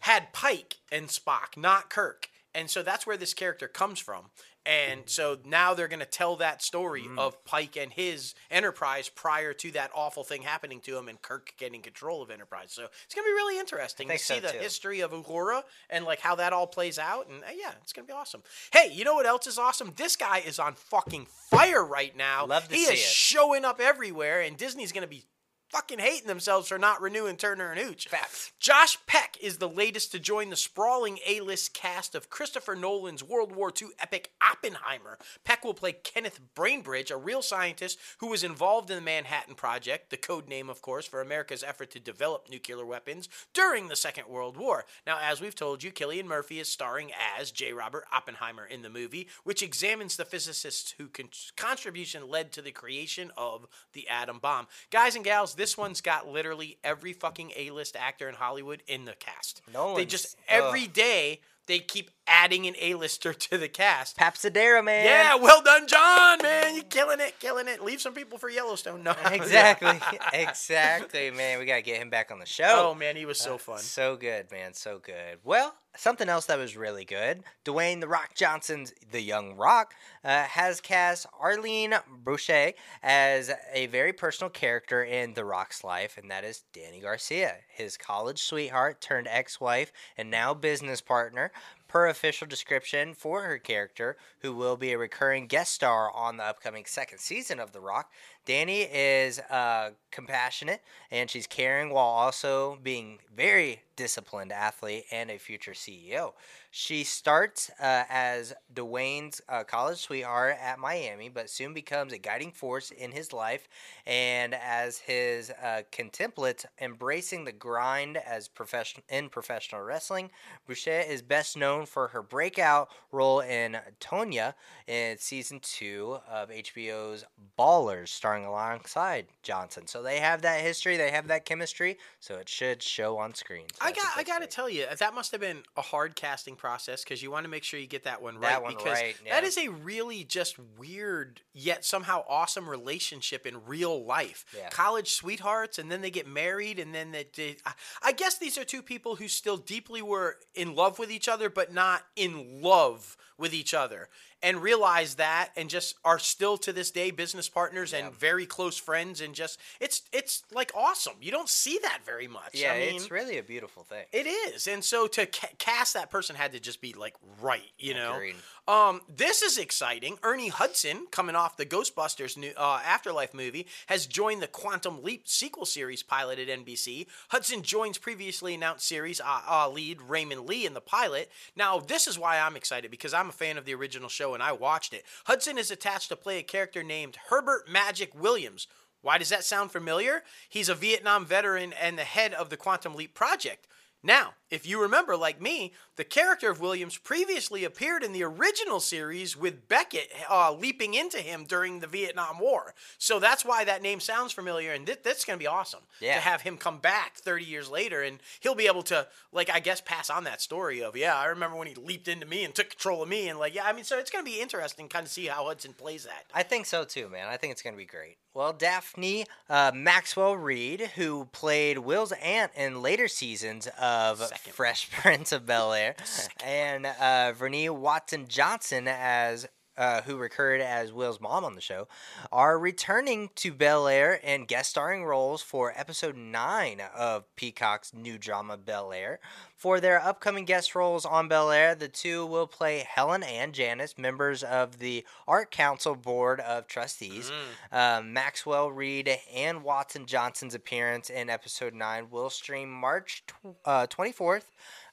had Pike and Spock, not Kirk. And so that's where this character comes from. And so now they're going to tell that story Mm. of Pike and his Enterprise prior to that awful thing happening to him and Kirk getting control of Enterprise. So it's going to be really interesting to see so, the too. history of Uhura and like how that all plays out. And uh, yeah, it's going to be awesome. Hey, you know what else is awesome? This guy is on fucking fire right now. Love to he see is it. showing up everywhere, and Disney's going to be fucking hating themselves for not renewing Turner and Hooch. Facts. Josh Peck is the latest to join the sprawling A-list cast of Christopher Nolan's World War II epic Oppenheimer. Peck will play Kenneth Bainbridge, a real scientist who was involved in the Manhattan Project, the code name, of course, for America's effort to develop nuclear weapons during the Second World War. Now, as we've told you, Cillian Murphy is starring as J. Robert Oppenheimer in the movie, which examines the physicists whose con- contribution led to the creation of the atom bomb. Guys and gals, this one's got literally every fucking A-list actor in Hollywood in the cast. No, they just every day they keep adding an A-lister to the cast. Papsadera, man. Yeah, well done, John. Man, You're killing it, killing it. Leave some people for Yellowstone. No, Exactly. exactly, man. We gotta get him back on the show. Oh man, he was so fun. So good, man. So good. Well, something else that was really good. Dwayne the Rock Johnson's The Young Rock uh, has cast Arlene Boucher as a very personal character in The Rock's life, and that is Dany Garcia, his college sweetheart turned ex-wife and now business partner. Per official description for her character, who will be a recurring guest star on the upcoming second season of The Rock, Dany is uh, compassionate and she's caring while also being very disciplined athlete and a future CEO. She starts uh, as Dwayne's uh, college sweetheart at Miami, but soon becomes a guiding force in his life and as his uh, contemplate embracing the grind as professional in professional wrestling. Boucher is best known for her breakout role in Tonya in season two of HBO's Ballers, starring alongside Johnson. So they have that history, they have that chemistry, so it should show on screen. So I got. I got to tell you, that must have been a hard casting process because you want to make sure you get that one right. That one because right, yeah. is a really just weird yet somehow awesome relationship in real life. Yeah. College sweethearts, and then they get married, and then they. they I, I guess these are two people who still deeply were in love with each other, but not in love with each other. And realize that, and just are still to this day business partners and very close friends, and just it's it's like awesome. You don't see that very much. Yeah, I mean, it's really a beautiful thing. it is, and so to ca- cast that person had to just be like right, you know. Agreed. Um, this is exciting. Ernie Hudson, coming off the Ghostbusters new uh, Afterlife movie, has joined the Quantum Leap sequel series pilot at NBC. Hudson joins previously announced series uh, uh, lead Raymond Lee in the pilot. Now, this is why I'm excited because I'm a fan of the original show and I watched it. Hudson is attached to play a character named Herbert Magic Williams. Why does that sound familiar? He's a Vietnam veteran and the head of the Quantum Leap project. Now, if you remember, like me, the character of Williams previously appeared in the original series with Beckett uh, leaping into him during the Vietnam War. So that's why that name sounds familiar, and th- that's going to be awesome Yeah. to have him come back 30 years later, and he'll be able to, like, I guess, pass on that story of, yeah, I remember when he leaped into me and took control of me, and like, yeah, I mean, so it's going to be interesting, kind of see how Hudson plays that. I think so too, man. I think it's going to be great. Well, Daphne uh, Maxwell Reid, who played Will's aunt in later seasons of Second. Fresh Prince of Bel Air, and uh, Vernee Watson Johnson as. Uh, who recurred as Will's mom on the show, are returning to Bel Air and guest starring roles for episode 9 of Peacock's new drama Bel Air. For their upcoming guest roles on Bel Air, the two will play Helen and Janice, members of the Art Council Board of Trustees. Um, Maxwell Reid and Watson Johnson's appearance in episode 9 will stream March tw- uh, 24th.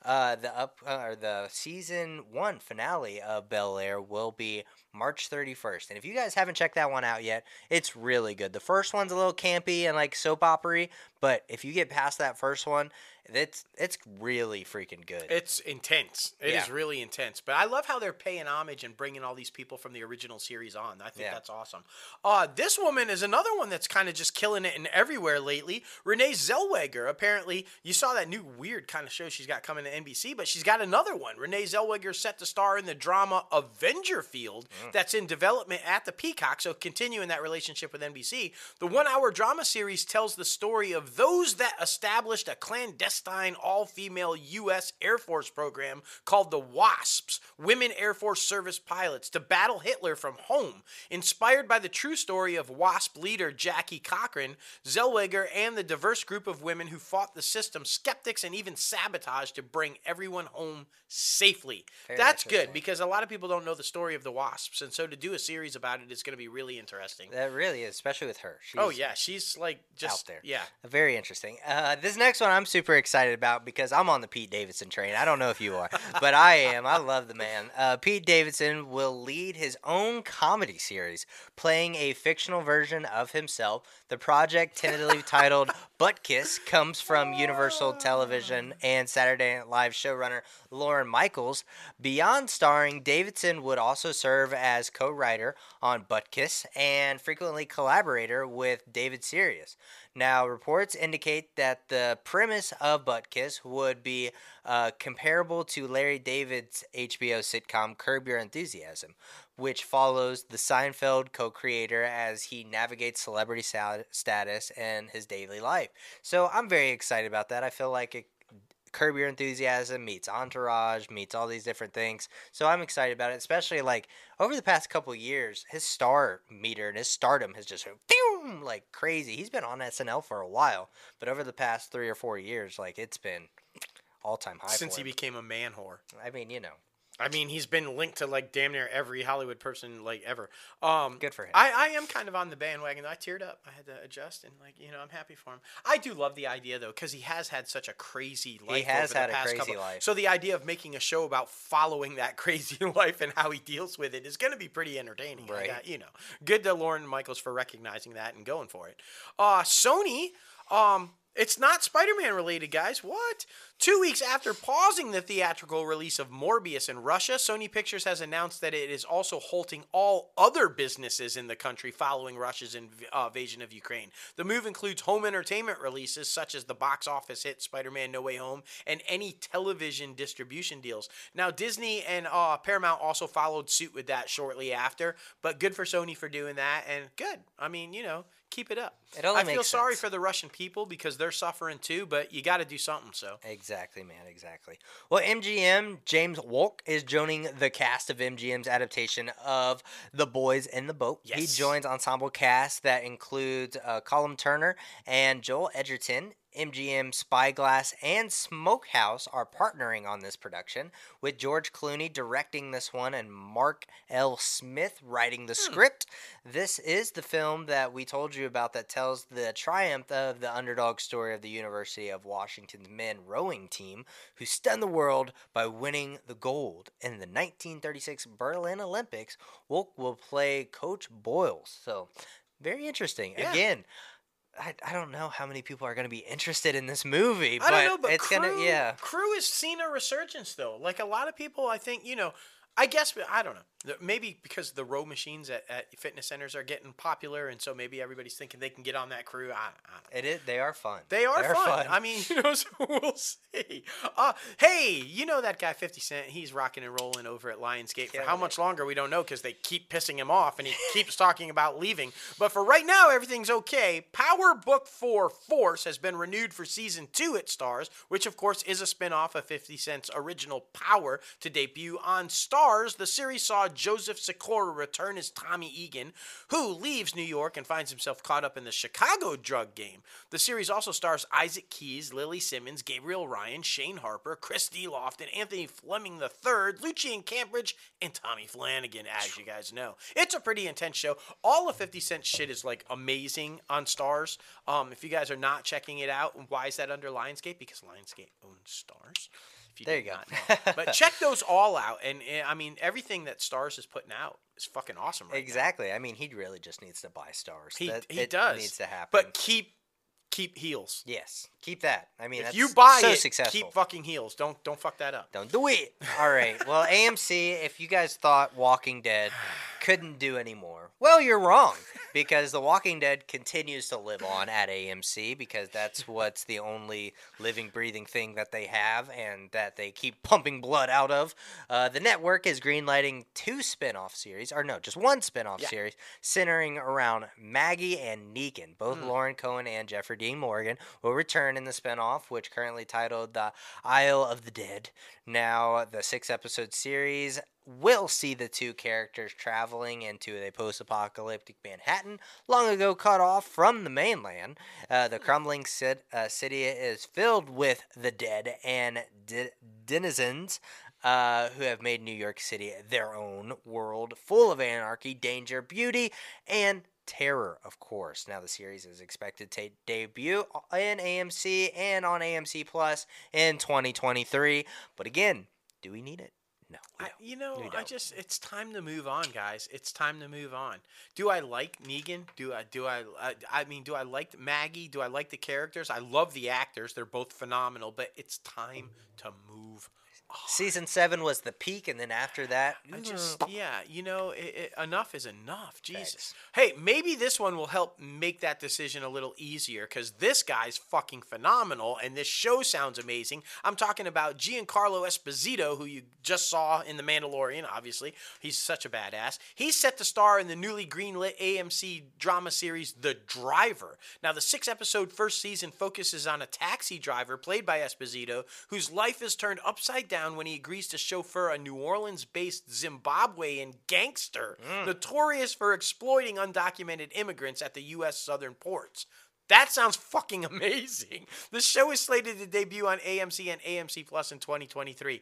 Uh, the up uh, or the season one finale of Bel Air will be March 31st. And if you guys haven't checked that one out yet, it's really good. The first one's a little campy and like soap opery, But if you get past that first one, it's it's really freaking good. It's intense. It is Yeah. really intense. But I love how they're paying homage and bringing all these people from the original series on. I think Yeah. that's awesome. Uh, this woman is another one that's kind of just killing it in everywhere lately. Renee Zellweger. Apparently, you saw that new weird kind of show she's got coming to NBC, but she's got another one. Renee Zellweger set to star in the drama Avenger Field Mm. that's in development at the Peacock. So continuing that relationship with NBC, the one-hour drama series tells the story of those that established a clandestine all-female U.S. Air Force program called the WASPs, Women Air Force Service Pilots, to battle Hitler from home. Inspired by the true story of WASP leader Jackie Cochran, Zellweger and the diverse group of women who fought the system, skeptics, and even sabotage to bring everyone home safely. Very That's good because a lot of people don't know the story of the WASPs, and so to do a series about it is going to be really interesting. that really is, especially with her. Oh, she's Oh yeah, she's like just out there. Yeah, Very interesting. Uh, this next one I'm super excited about because I'm on the Pete Davidson train. I don't know if you are, but I am. I love the man. Uh, Pete Davidson will lead his own comedy series, playing a fictional version of himself. The project, tentatively titled Bupkis, comes from Universal Television and Saturday Night Live showrunner Lorne Michaels. Beyond starring, Davidson would also serve as co writer on Bupkis and frequently collaborator with David Sirus. Now, reports indicate that the premise of Bupkis would be uh, comparable to Larry David's HBO sitcom Curb Your Enthusiasm, which follows the Seinfeld co creator as he navigates celebrity sta- status and his daily life. So I'm very excited about that. I feel like it Curb Your Enthusiasm meets Entourage, meets all these different things. So I'm excited about it, especially like over the past couple years, his star meter and his stardom has just boom, like crazy. He's been on SNL for a while, but over the past three or four years, like it's been all time high. since he became a man whore. I mean, you know, I mean, he's been linked to like damn near every Hollywood person like ever. Um, Good for him. I, I am kind of on the bandwagon. I teared up. I had to adjust, and like you know, I'm happy for him. I do love the idea though, because he has had such a crazy life. He has over had the a crazy couple- life. So the idea of making a show about following that crazy life and how he deals with it is going to be pretty entertaining. Right. got- you know, good to Lorne Michaels for recognizing that and going for it. Uh, Sony. Um, it's not Spider-Man related, guys. What? Two weeks after pausing the theatrical release of Morbius in Russia, Sony Pictures has announced that it is also halting all other businesses in the country following Russia's inv- uh, invasion of Ukraine. The move includes home entertainment releases such as the box office hit Spider-Man No Way Home and any television distribution deals. Now, Disney and uh, Paramount also followed suit with that shortly after, but good for Sony for doing that, and good. I mean, you know, keep it up. It only I feel sorry sense. for the Russian people because they're suffering too, but you got to do something. So Exactly, man. Exactly. Well, MGM James Wolk is joining the cast of MGM's adaptation of The Boys in the Boat. He joins ensemble cast that includes uh, Callum Turner and Joel Edgerton. MGM Spyglass and Smokehouse are partnering on this production, with George Clooney directing this one and Mark L. Smith writing the hmm. script. This is the film that we told you about that tells the triumph of the underdog story of the University of Washington's men rowing team, who stunned the world by winning the gold in the 1936 Berlin Olympics. Wolk will play Coach Boyles. So, very interesting. Yeah. Again, I, I don't know how many people are going to be interested in this movie, I but, don't know, but it's crew, gonna yeah. crew has seen a resurgence though. Like a lot of people, I think you know. I guess I don't know. Maybe because the row machines at, at fitness centers are getting popular, and so maybe everybody's thinking they can get on that crew. I, I don't know. It is. They are fun. They are They're fun. I mean, you know, so we'll see. Uh, hey, you know that guy, 50 Cent? He's rocking and rolling over at Lionsgate. For how much longer, we don't know because they keep pissing him off and he keeps talking about leaving. But for right now, everything's okay. Power Book 4 Force has been renewed for season 2 at Starz, which of course is a spin off of 50 Cent's original Power to debut on Starz. The series saw Joseph Sikora return as Tommy Egan, who leaves New York and finds himself caught up in the Chicago drug game. The series also stars Isaac Keys, Lily Simmons, Gabriel Ryan, Shane Harper, Chris D. Lofton, Anthony Fleming III, Lucian Cambridge, and Tommy Flanagan, as you guys know. It's a pretty intense show. All of 50 Cent shit is like amazing on Starz. Um, if you guys are not checking it out, why is that under Lionsgate? Because Lionsgate owns Starz. If There you go. but check those all out, and uh, I mean everything that Starz is putting out is fucking awesome. Right now. Exactly. I mean, he really just needs to buy Starz. He, That- he it does. needs to happen. But keep keep heels. Yes, keep that. I mean, If that's you buy so it, successful. keep fucking heels. Don't don't fuck that up. Don't do it. All right. Well, AMC, if you guys thought Walking Dead couldn't do anymore, well, you're wrong because The Walking Dead continues to live on at AMC because that's what's the only living, breathing thing that they have and that they keep pumping blood out of. Uh, the network is greenlighting two spin off series, or no, just one spin off Yeah. series centering around Maggie and Negan. Both Lauren Cohan and Jeffrey Dean Morgan will return in the spinoff, which currently titled The Isle of the Dead. Now, the six episode series will see the two characters traveling into a post apocalyptic Manhattan, long ago cut off from the mainland. Uh, the crumbling cit- uh, city is filled with the dead and de- denizens. Uh, who have made New York City their own world, full of anarchy, danger, beauty, and terror, of course. Now, the series is expected to debut in AMC and on AMC Plus in 2023. But again, do we need it? No. we I, you know, I just it's time to move on, guys. It's time to move on. Do I like Negan? Do I do I I, I mean, do I like Maggie? Do I like the characters? I love the actors. They're both phenomenal, but it's time to move Season seven was the peak, and then after that, I just, yeah, you know, it, it, enough is enough. Jesus. Hey, maybe this one will help make that decision a little easier because this guy's fucking phenomenal and this show sounds amazing. I'm talking about Giancarlo Esposito, who you just saw in The Mandalorian, obviously. He's such a badass. He's set to star in the newly greenlit AMC drama series The Driver. Now, the six episode first season focuses on a taxi driver played by Esposito whose life is turned upside down when he agrees to chauffeur a New Orleans based Zimbabwean gangster mm. notorious for exploiting undocumented immigrants at the U.S. southern ports. That sounds fucking amazing. The show is slated to debut on AMC and AMC Plus in 2023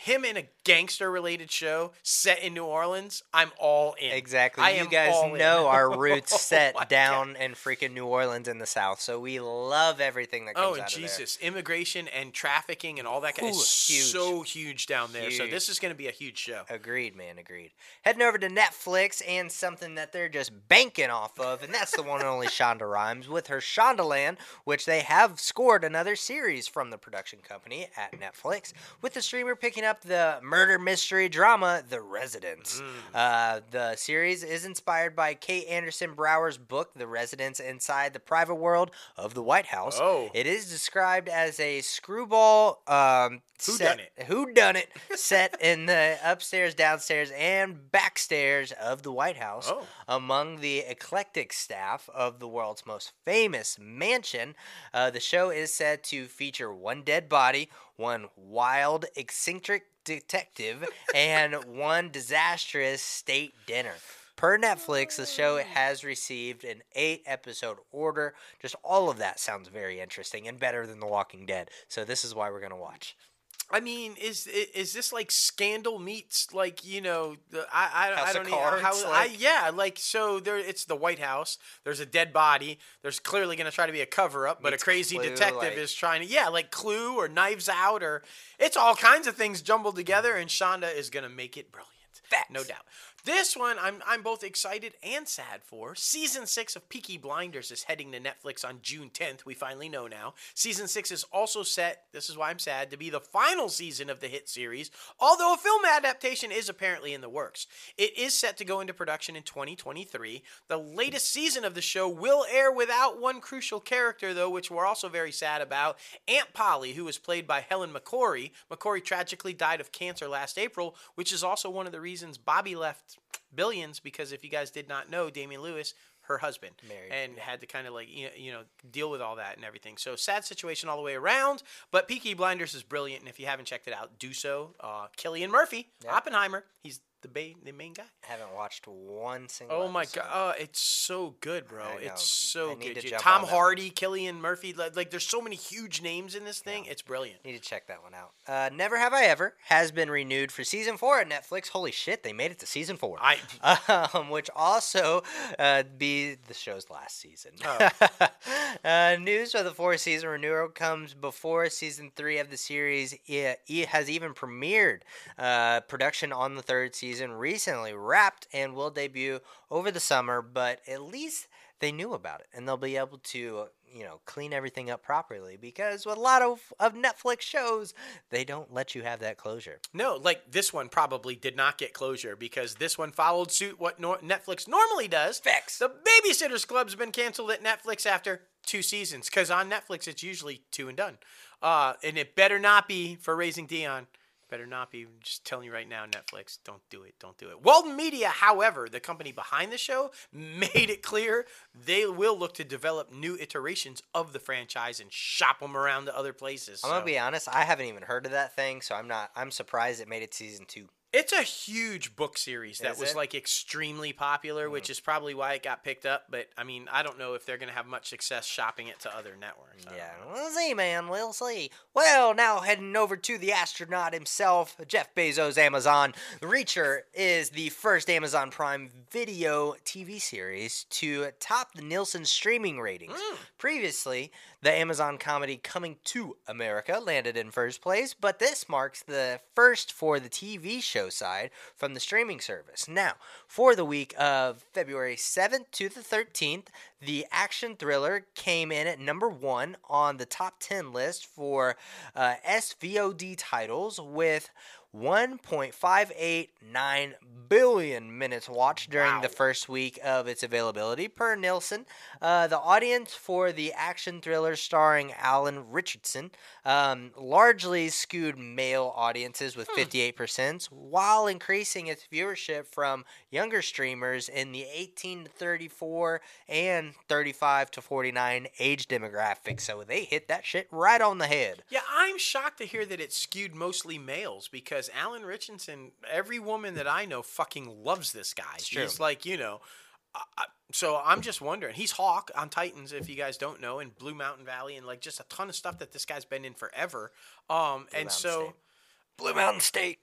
him in a gangster related show set in New Orleans, I'm all in. Exactly. I you guys know our roots Oh set my down in freaking New Orleans in the South, so we love everything that comes Oh out of Jesus! Immigration and trafficking and all that kind huge. so huge down there. So this is going to be a huge show. Agreed, man. Agreed. Heading over to Netflix and something that they're just banking off of, and that's the one and only Shonda Rhimes with her Shondaland, which they have scored another series from the production company at Netflix, with the streamer picking up the murder mystery drama The Residents. Uh, the series is inspired by Kate Anderson Brower's book The Residents Inside the Private World of the White House. Oh. It is described as a screwball um, set- Whodunit. who done it set in the upstairs, downstairs, and backstairs of the White House Oh. among the eclectic staff of the world's most famous mansion. Uh, the show is said to feature one dead body, one wild, eccentric detective, and one disastrous state dinner. Per Netflix, the show oh. has received an eight episode order. Just all of that sounds very interesting and better than The Walking Dead. So, this is why we're going to watch. I mean, is is this like Scandal meets like you know the I I, House I don't know how I, yeah like so there it's the White House. There's a dead body. There's clearly going to try to be a cover up, but a crazy Clue, detective like- is trying to yeah like Clue or Knives Out or it's all kinds of things jumbled together, and Shonda is going to make it brilliant. Facts. No doubt. This one I'm I'm both excited and sad for. Season 6 of Peaky Blinders is heading to Netflix on June 10th. We finally know now. Season 6 is also set, this is why I'm sad, to be the final season of the hit series, although a film adaptation is apparently in the works. It is set to go into production in 2023. The latest season of the show will air without one crucial character though, which we're also very sad about. Aunt Polly, who was played by Helen McCrory. McCrory tragically died of cancer last April, which is also one of the reasons Bobby left Billions because if you guys did not know, Damian Lewis, her husband, Married, and had to kind of like you know, you know deal with all that and everything. So sad situation all the way around. But Peaky Blinders is brilliant, and if you haven't checked it out, do so. Uh, Cillian Murphy, Yep. Oppenheimer, he's the ba- the main guy. I haven't watched one single Oh my episode. god, oh, it's so good, bro. I know. It's so I need good. to jump Tom on that one. Hardy, Cillian Murphy, like, like there's so many huge names in this thing. It's brilliant. Need to check that one out. Uh, Never Have I Ever has been renewed for season four at Netflix. Holy shit, they made it to season four. I um, which also uh, be the show's last season. Oh. uh, news of the fourth season renewal comes before season three of the series i- it has even premiered. Uh, production on the third season recently wrapped and will debut over the summer, but at least they knew about it and they'll be able to you know clean everything up properly because with a lot of of Netflix shows they don't let you have that closure. No, like this one probably did not get closure because this one followed suit what nor- Netflix normally does. Fix. The Babysitters Club's been canceled at Netflix after two seasons because on Netflix it's usually two and done. Uh, and it better not be for Raising Dion. Better not be. Just telling you right now, Netflix, don't do it. Don't do it. Walden Media, however, the company behind the show, made it clear they will look to develop new iterations of the franchise and shop them around to other places. I'm gonna be honest, I haven't even heard of that thing, so I'm not. I'm surprised it made it season two. It's a huge book series that Is was it? like extremely popular, which mm. is probably why it got picked up. But I mean, I don't know if they're going to have much success shopping it to other networks. I Yeah, we'll see, man. We'll see. Well, now heading over to the astronaut himself, Jeff Bezos' Amazon. Reacher is the first Amazon Prime Video TV series to top the Nielsen streaming ratings. Mm. Previously, the Amazon comedy Coming to America landed in first place, but this marks the first for the TV show side from the streaming service. Now, for the week of February 7th to the 13th, the action thriller came in at number one on the top 10 list for uh, SVOD titles with 1.589 billion minutes watched during the first week of its availability per Nielsen. Uh, the audience for the action thriller starring Alan Ritchson um, largely skewed male audiences with 58%, while increasing its viewership from younger streamers in the 18 to 34 and 35 to 49 age demographic. So they hit that shit right on the head. Yeah, I'm shocked to hear that it skewed mostly males because Alan Ritchson, every woman that I know fucking loves this guy. true. He's like, you know, I, so I'm just wondering. He's Hawk on Titans, if you guys don't know, and Blue Mountain Valley, and like just a ton of stuff that this guy's been in forever. Um, and Mountain so. State. Blue Mountain State.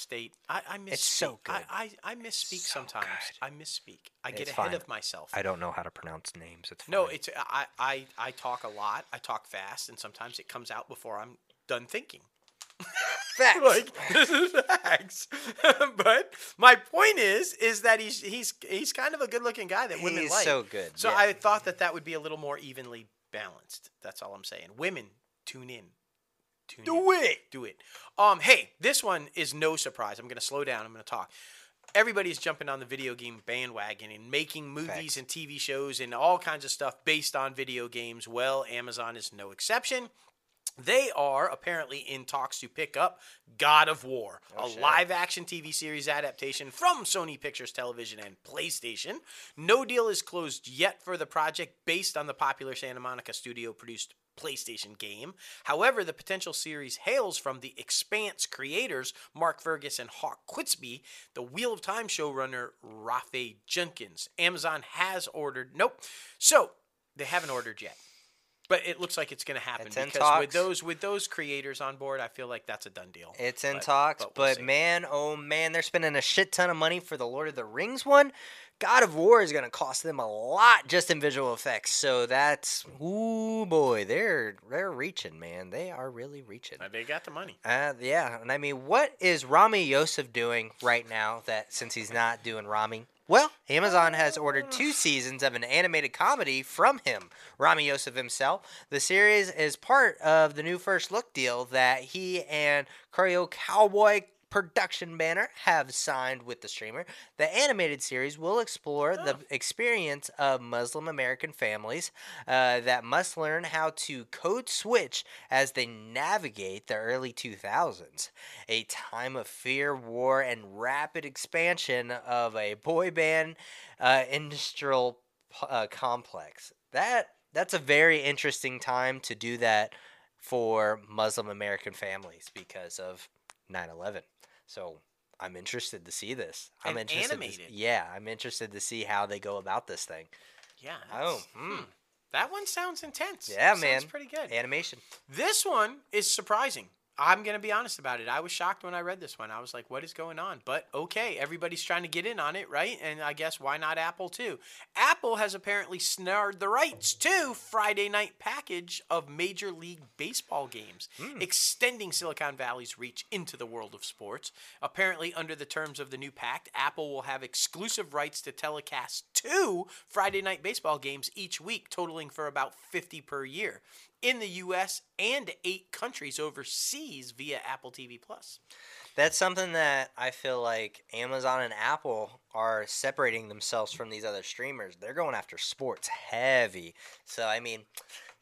State. I, I misspeak. It's so good. I, I, I misspeak So sometimes. good. I misspeak. I get It's ahead fine. of myself. I don't know how to pronounce names. It's no, it's I, I I talk a lot. I talk fast, and sometimes it comes out before I'm done thinking. facts. like this is facts. but my point is, is that he's he's he's kind of a good-looking guy that women He's like. so good, So yeah. I thought that that would be a little more evenly balanced. That's all I'm saying. Women, tune in. Tune in. Do it. Do it. Um, hey, this one is no surprise. I'm gonna slow down. I'm gonna talk. Everybody's jumping on the video game bandwagon and making movies Facts. and TV shows and all kinds of stuff based on video games. Well, Amazon is no exception. They are apparently in talks to pick up God of War, a shit. live action TV series adaptation from Sony Pictures Television and PlayStation. No deal is closed yet for the project based on the popular Santa Monica studio produced PlayStation game. However, the potential series hails from the Expanse creators Mark Fergus and Hawk Ostby, the Wheel of Time showrunner Rafe Judkins. Amazon has ordered, nope. So, they haven't ordered yet. But it looks like it's going to happen It's because talks. with those with those creators on board, I feel like that's a done deal. It's in But- talks, but but, we'll see. man, oh man, they're spending a shit ton of money for the Lord of the Rings one. God of War is going to cost them a lot just in visual effects. So that's ooh boy, they're they're reaching, man. They are really reaching. Uh, they got the money. Uh, yeah, and I mean, what is Ramy Youssef doing right now? That since he's not doing Ramy, well, Amazon has ordered two seasons of an animated comedy from him, Ramy Youssef himself. The series is part of the new First Look deal that he and Cairo Cowboy production banner have signed with the streamer. The animated series will explore the experience of Muslim American families uh, that must learn how to code switch as they navigate the early 2000s, a time of fear, war, and rapid expansion of a boy band uh, industrial uh, complex. That that's a very interesting time to do that for Muslim American families because of 9/11. So I'm interested to see this. I'm And interested. To, yeah, I'm interested to see how they go about this thing. Yeah. Oh, that's- hmm. That one sounds intense. Yeah, Sounds man. pretty good. Animation. This one is surprising. I'm gonna be honest about it. I was shocked when I read this one. I was like, "What is going on?" But okay, everybody's trying to get in on it, right? And I guess why not Apple too? Apple has apparently snared the rights to Friday night package of Major League Baseball games, hmm. extending Silicon Valley's reach into the world of sports. Apparently, under the terms of the new pact, Apple will have exclusive rights to telecast two Friday night baseball games each week, totaling for about 50 per year in the US and eight countries overseas via Apple TV Plus. That's something that I feel like Amazon and Apple are separating themselves from these other streamers. They're going after sports heavy. So I mean,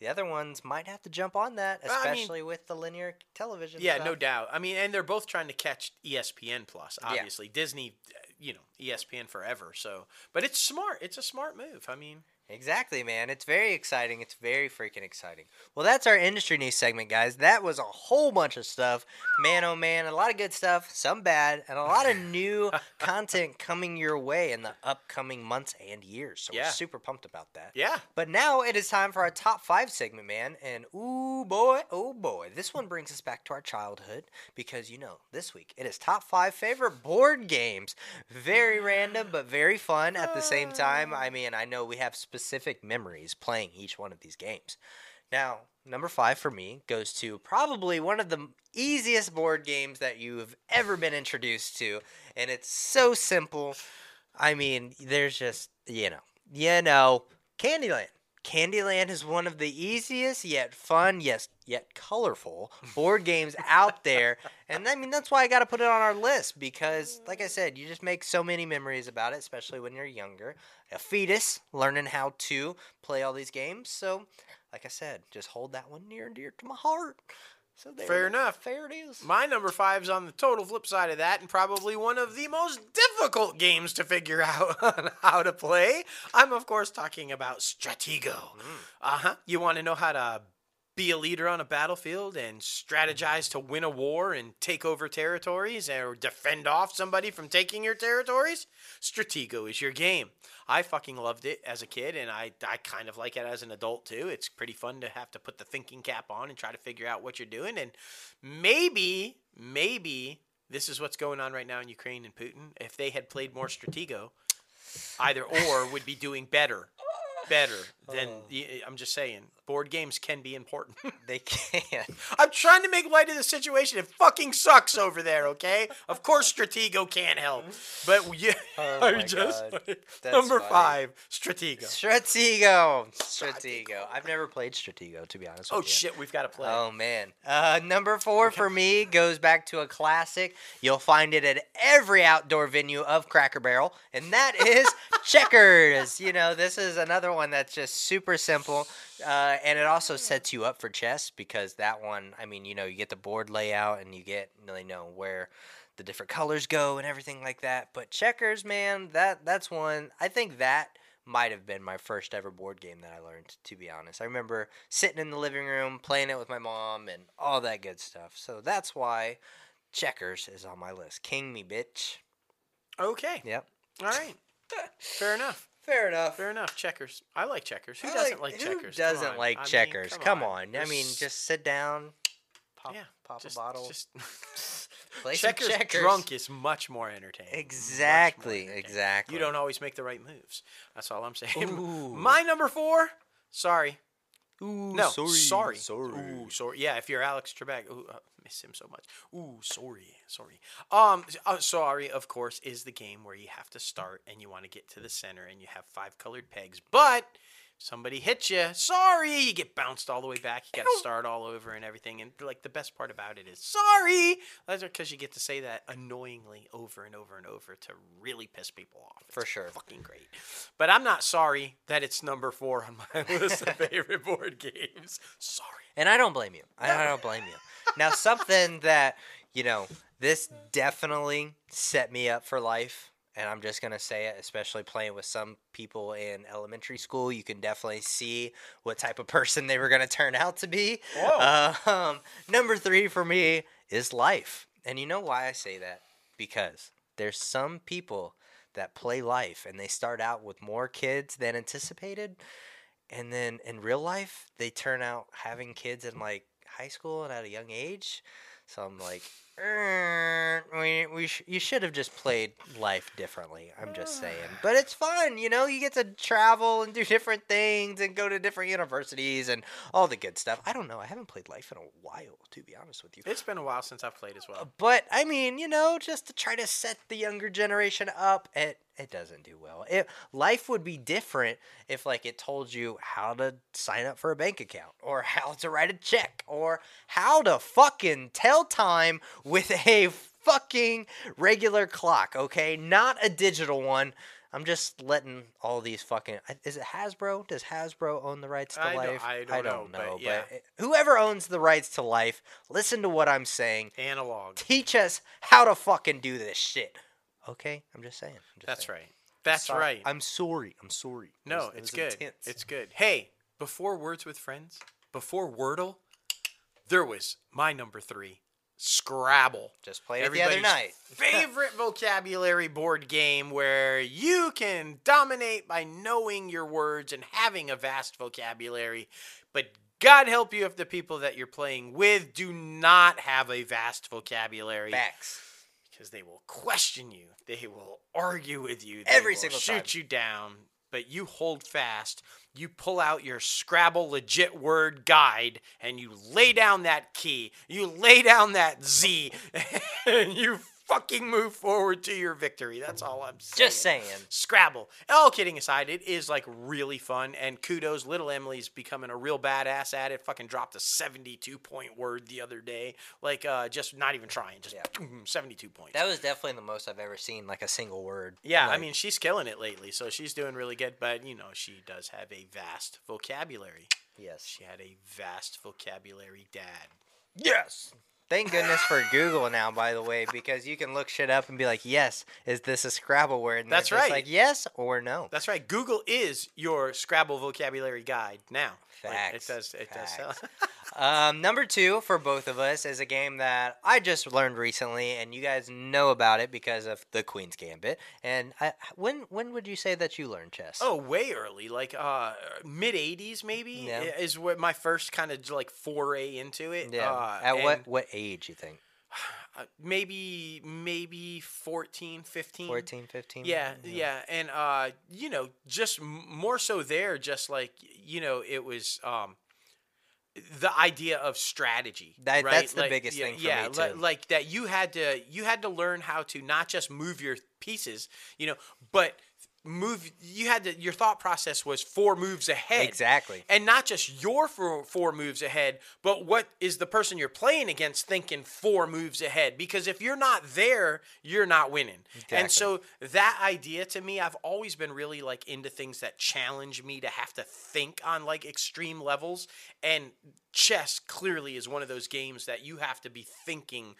the other ones might have to jump on that, Well, I mean- especially with the linear television. Yeah, stuff. no doubt. I mean, and they're both trying to catch ESPN Plus. Yeah. Obviously, Disney, uh, you know, ESPN forever. So, but it's smart. It's a smart move. I mean, Exactly, man. It's very exciting. It's very freaking exciting. Well, that's our industry news segment, guys. That was a whole bunch of stuff. Man, oh man, a lot of good stuff, some bad, and a lot of new content coming your way in the upcoming months and years. So Yeah. we're super pumped about that. yeah. But now it is time for our top five segment, man. And ooh boy, oh boy, this one brings us back to our childhood because you know this week it is top five favorite board games. Very random, but very fun at the same time. I mean, I know we have specific memories playing each one of these games. Now, number five for me goes to probably one of the easiest board games that you've ever been introduced to, and it's so simple. I mean, there's just you know, you know, Candyland. Candyland is one of the easiest yet fun, yes, yet colorful board games out there. And I mean, that's why I got to put it on our list because, like I said, you just make so many memories about it, especially when you're younger, a fetus learning how to play all these games. So, like I said, just hold that one near and dear to my heart. So Fair it- enough. Fair it is. My number five's on the total flip side of that, and probably one of the most difficult games to figure out on how to play. I'm, of course, talking about Stratego. Uh huh. You want to know how to be a leader on a battlefield and strategize to win a war and take over territories or defend off somebody from taking your territories? Stratego is your game. I fucking loved it as a kid, and I, I kind of like it as an adult too. It's pretty fun to have to put the thinking cap on and try to figure out what you're doing. And maybe, maybe this is what's going on right now in Ukraine and Putin. If they had played more Stratego, either or would be doing better. Better than I'm just saying, board games can be important. They can. I'm trying to make light of the situation. It fucking sucks over there, okay? Of course, Stratego can't help, but you Oh are my just like- number funny. five, Stratego. Stratego. Stratego. I've never played Stratego, to be honest Oh with you. shit, we've got to play. Oh man. Uh, number four for me goes back to a classic. You'll find it at every outdoor venue of Cracker Barrel, and that is checkers. You know, this is another one that's just super simple, uh, and it also sets you up for chess because that one. I mean, you know, you get the board layout and you get really know where the different colors go and everything like that. But checkers, man, that that's one. I think that might have been my first ever board game that I learned, to be honest. I remember sitting in the living room playing it with my mom and all that good stuff. So that's why checkers is on my list. King me, bitch. Okay, Yep. all right, fair enough. Fair enough. Fair enough. Checkers. I like checkers. Who I doesn't like, who checkers? Come doesn't on. like I mean, checkers? come, on. I mean, just sit down, pop, yeah, pop just, a bottle, Just play checkers, checkers. drunk is much more entertaining. Much more Exactly, entertaining. exactly. You don't always make the right moves. That's all I'm saying. Ooh. My number four. Sorry. Ooh, No, sorry. sorry. Ooh, sorry. Yeah, if you're Alex Trebek, ooh, uh, miss him so much. Ooh, sorry, sorry. Um, uh, sorry. Of course, is the game where you have to start and you want to get to the center and you have five colored pegs, but somebody hits you. Sorry, you get bounced all the way back. You got to start all over and everything. And like the best part about it is sorry. That's because you get to say that annoyingly over and over and over to really piss people off. For sure. fucking great. But I'm not sorry that it's number four on my list of favorite board games. Sorry. And I don't blame you. I, I don't blame you. Now, something that, you know, this definitely set me up for life. And I'm just going to say it, especially playing with some people in elementary school. You can definitely see what type of person they were going to turn out to be. Whoa. Um, number three for me is life. And you know why I say that? Because there's some people that play life and they start out with more kids than anticipated and then in real life they turn out having kids in like high school and at a young age So I'm like, "Er, we, we sh- you should have just played life differently. I'm just saying. But it's fun, you know. You get to travel and do different things and go to different universities and all the good stuff. I don't know. I haven't played life in a while, to be honest with you. It's been a while since I've played as well. But I mean, you know, just to try to set the younger generation up, it it doesn't do well. It, life would be different if like it told you how to sign up for a bank account or how to write a check or how to fucking tell time with a fucking regular clock, okay? Not a digital one. I'm just letting all these fucking. Is it Hasbro? Does Hasbro own the rights to I don't- life? I don't know, but yeah. whoever owns the rights to life, listen to what I'm saying Analog. teach us how to fucking do this shit. Okay, I'm just saying. I'm just That's saying. right. That's right. I'm sorry. I'm sorry. It no, was- it it's was good. intense. It's good. Hey, before Words with Friends, before Wordle, there was my number three, Scrabble. just played it the other night. favorite vocabulary board game where you can dominate by knowing your words and having a vast vocabulary. But God help you if the people that you're playing with do not have a vast vocabulary Facts. Because they will question you. They will argue with you. They Every will single shoot time. you down. But you hold fast. You pull out your Scrabble legit word guide and you lay down that key. You lay down that Z and you fucking move forward to your victory. That's all I'm saying. Just saying. Scrabble. All kidding aside, it is like really fun. And kudos, little Emily's becoming a real badass at it. Fucking dropped a 72 point word the other day. Like, uh, just not even trying. Just Yeah. boom, 72 points. That was definitely the most I've ever seen, like a single word. yeah, I mean, she's killing it lately. So she's doing really good. But, you know, she does have a vast vocabulary. yes. She had a vast vocabulary dad. Yes. Thank goodness for Google now, by the way, because you can look shit up and be like, "Yes, is this a Scrabble word?" And That's right. Like yes or no. That's right. Google is your Scrabble vocabulary guide now. Like, it does. It does. Facts. Sell. Um, number two for both of us is a game that I just learned recently, and you guys know about it because of the Queen's Gambit. And I, when when would you say that you learned chess? Oh, way early, like uh, mid '80s, maybe Yeah. is what my first kind of like foray into it. yeah. Uh, At what what age you think? uh, maybe maybe 14, 15. 14, 15? Yeah, yeah, and uh, you know, just m- more so there, just like you know, it was um, the idea of strategy. That- right? that's the Like, biggest yeah, thing for yeah, me, li- too. like that you had to you had to learn how to not just move your pieces, you know, but move. You had to. Your thought process was four moves ahead. Exactly. And not just your four, four moves ahead, but what is the person you're playing against thinking four moves ahead? Because if you're not there, you're not winning. And so that idea to me, I've always been really like into things that challenge me to have to think on like extreme levels. And chess clearly is one of those games that you have to be thinking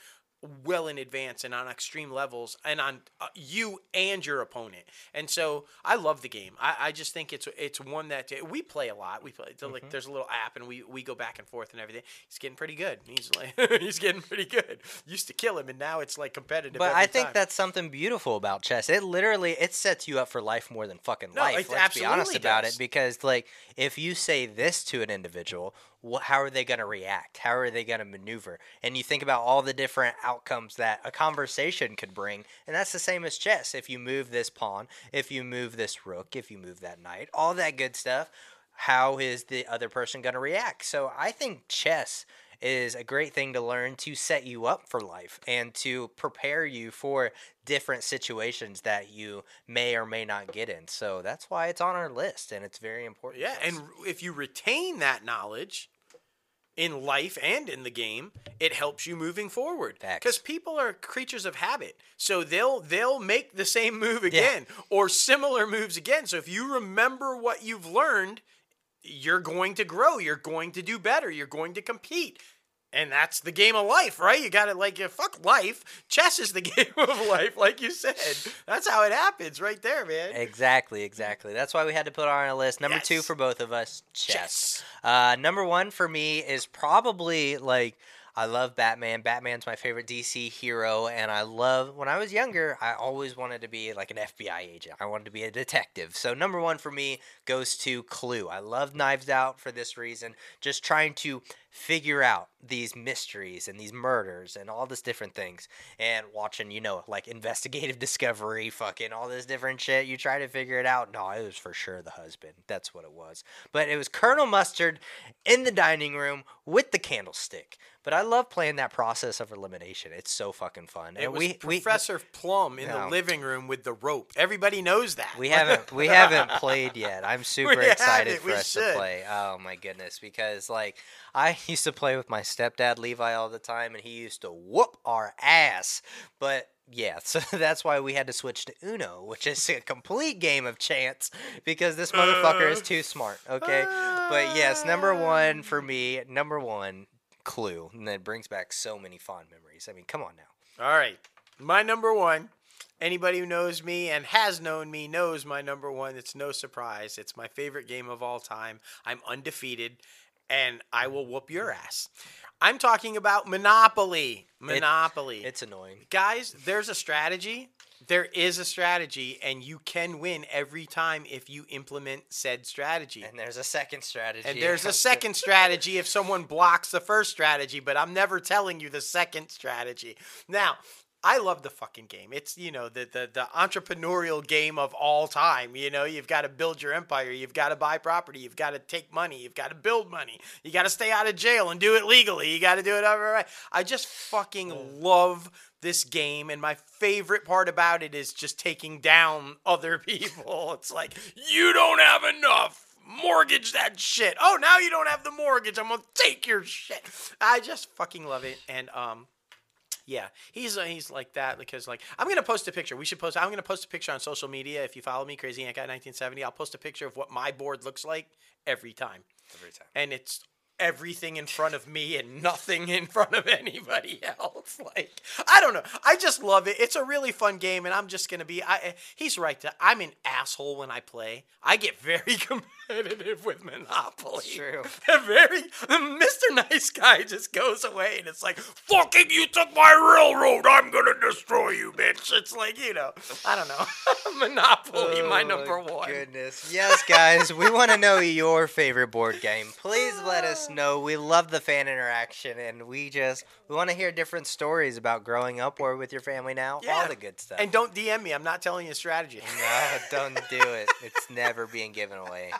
well in advance and on extreme levels and on uh, you and your opponent. And so I love the game. I, I just think it's it's one that we play a lot. We play Mm-hmm. like there's a little app and we, we go back and forth and everything. He's getting pretty good. He's like he's getting pretty good. Used to kill him and now it's like competitive. But I think time. that's something beautiful about chess. It literally it sets you up for life more than fucking No, life. Let's be honest absolutely about it because like if you say this to an individual, wh- how are they going to react? How are they going to maneuver? And you think about all the different outcomes that a conversation could bring, and that's the same as chess. If you move this pawn, if you move this rook, if you move that knight, all that good stuff, how is the other person going to react? So I think chess is a great thing to learn to set you up for life and to prepare you for different situations that you may or may not get in. So that's why it's on our list and it's very important. Yeah, and if you retain that knowledge in life and in the game, it helps you moving forward. Because people are creatures of habit, so they'll they'll make the same move again or similar moves again. So if you remember what you've learned, you're going to grow. You're going to do better. You're going to compete. And that's the game of life, right? You got to like, fuck life. Chess is the game of life, like you said. That's how it happens, right there, man. Exactly, exactly. That's why we had to put on a list. Number two for both of us, chess. Chess. Uh, number one for me is probably like I love Batman. Batman's my favorite DC hero, and I love when I was younger. I always wanted to be like an FBI agent. I wanted to be a detective. So number one for me goes to Clue. I love Knives Out for this reason. Just trying to figure out these mysteries and these murders and all this different things and watching you know like investigative discovery fucking all this different shit you try to figure it out no it was for sure the husband that's what it was but it was colonel mustard in the dining room with the candlestick but i love playing that process of elimination it's so fucking fun It and was we we Professor Plum in No. the living room with the rope. Everybody knows that. we haven't we haven't played yet. I'm super We excited for we us to play. Oh my goodness, because like I used to play with my stepdad Levi all the time, and he used to whoop our ass. But yeah, so that's why we had to switch to Uno, which is a complete game of chance because this motherfucker is too smart. Okay, but yes, number one for me, number one clue, and that brings back so many fond memories. I mean, come on now. All right. My number one. Anybody who knows me and has known me knows my number one. It's no surprise. It's my favorite game of all time. I'm undefeated and I will whoop your ass. I'm talking about Monopoly. Monopoly. It's annoying. Guys, there's a strategy. There is a strategy, and you can win every time if you implement said strategy. And there's a second strategy. And there's a second strategy if someone blocks the first strategy, but I'm never telling you the second strategy. Now, I love the fucking game. It's, you know, the, the the entrepreneurial game of all time. You know, you've got to build your empire, you've got to buy property, you've got to take money, you've got to build money. You got to stay out of jail and do it legally. You got to do it over. I just fucking love this game and my favorite part about it is just taking down other people. It's like, you don't have enough mortgage that shit. Oh, now you don't have the mortgage. I'm gonna take your shit. I just fucking love it. And um, yeah, he's uh, he's like that because like I'm gonna post a picture. We should post. I'm gonna post a picture on social media. If you follow me, Crazy Ant Guy 1970, I'll post a picture of what my board looks like every time, every time. and it's everything in front of me and nothing in front of anybody else. Like I don't know. I just love it. It's a really fun game, and I'm just gonna be. I he's right. To, I'm an asshole when I play. I get very competitive with Monopoly. True. The very Mr. Nice Guy just goes away, and it's like fucking you took my railroad. I'm gonna destroy you, bitch. It's like you know. I don't know. Monopoly, my Oh, number one. Goodness. Yes, guys, we want to know your favorite board game. Please let us know. We love the fan interaction and we just we want to hear different stories about growing up or with your family now. Yeah. All the good stuff. And don't DM me. I'm not telling you a strategy. no, don't do it. It's never being given away.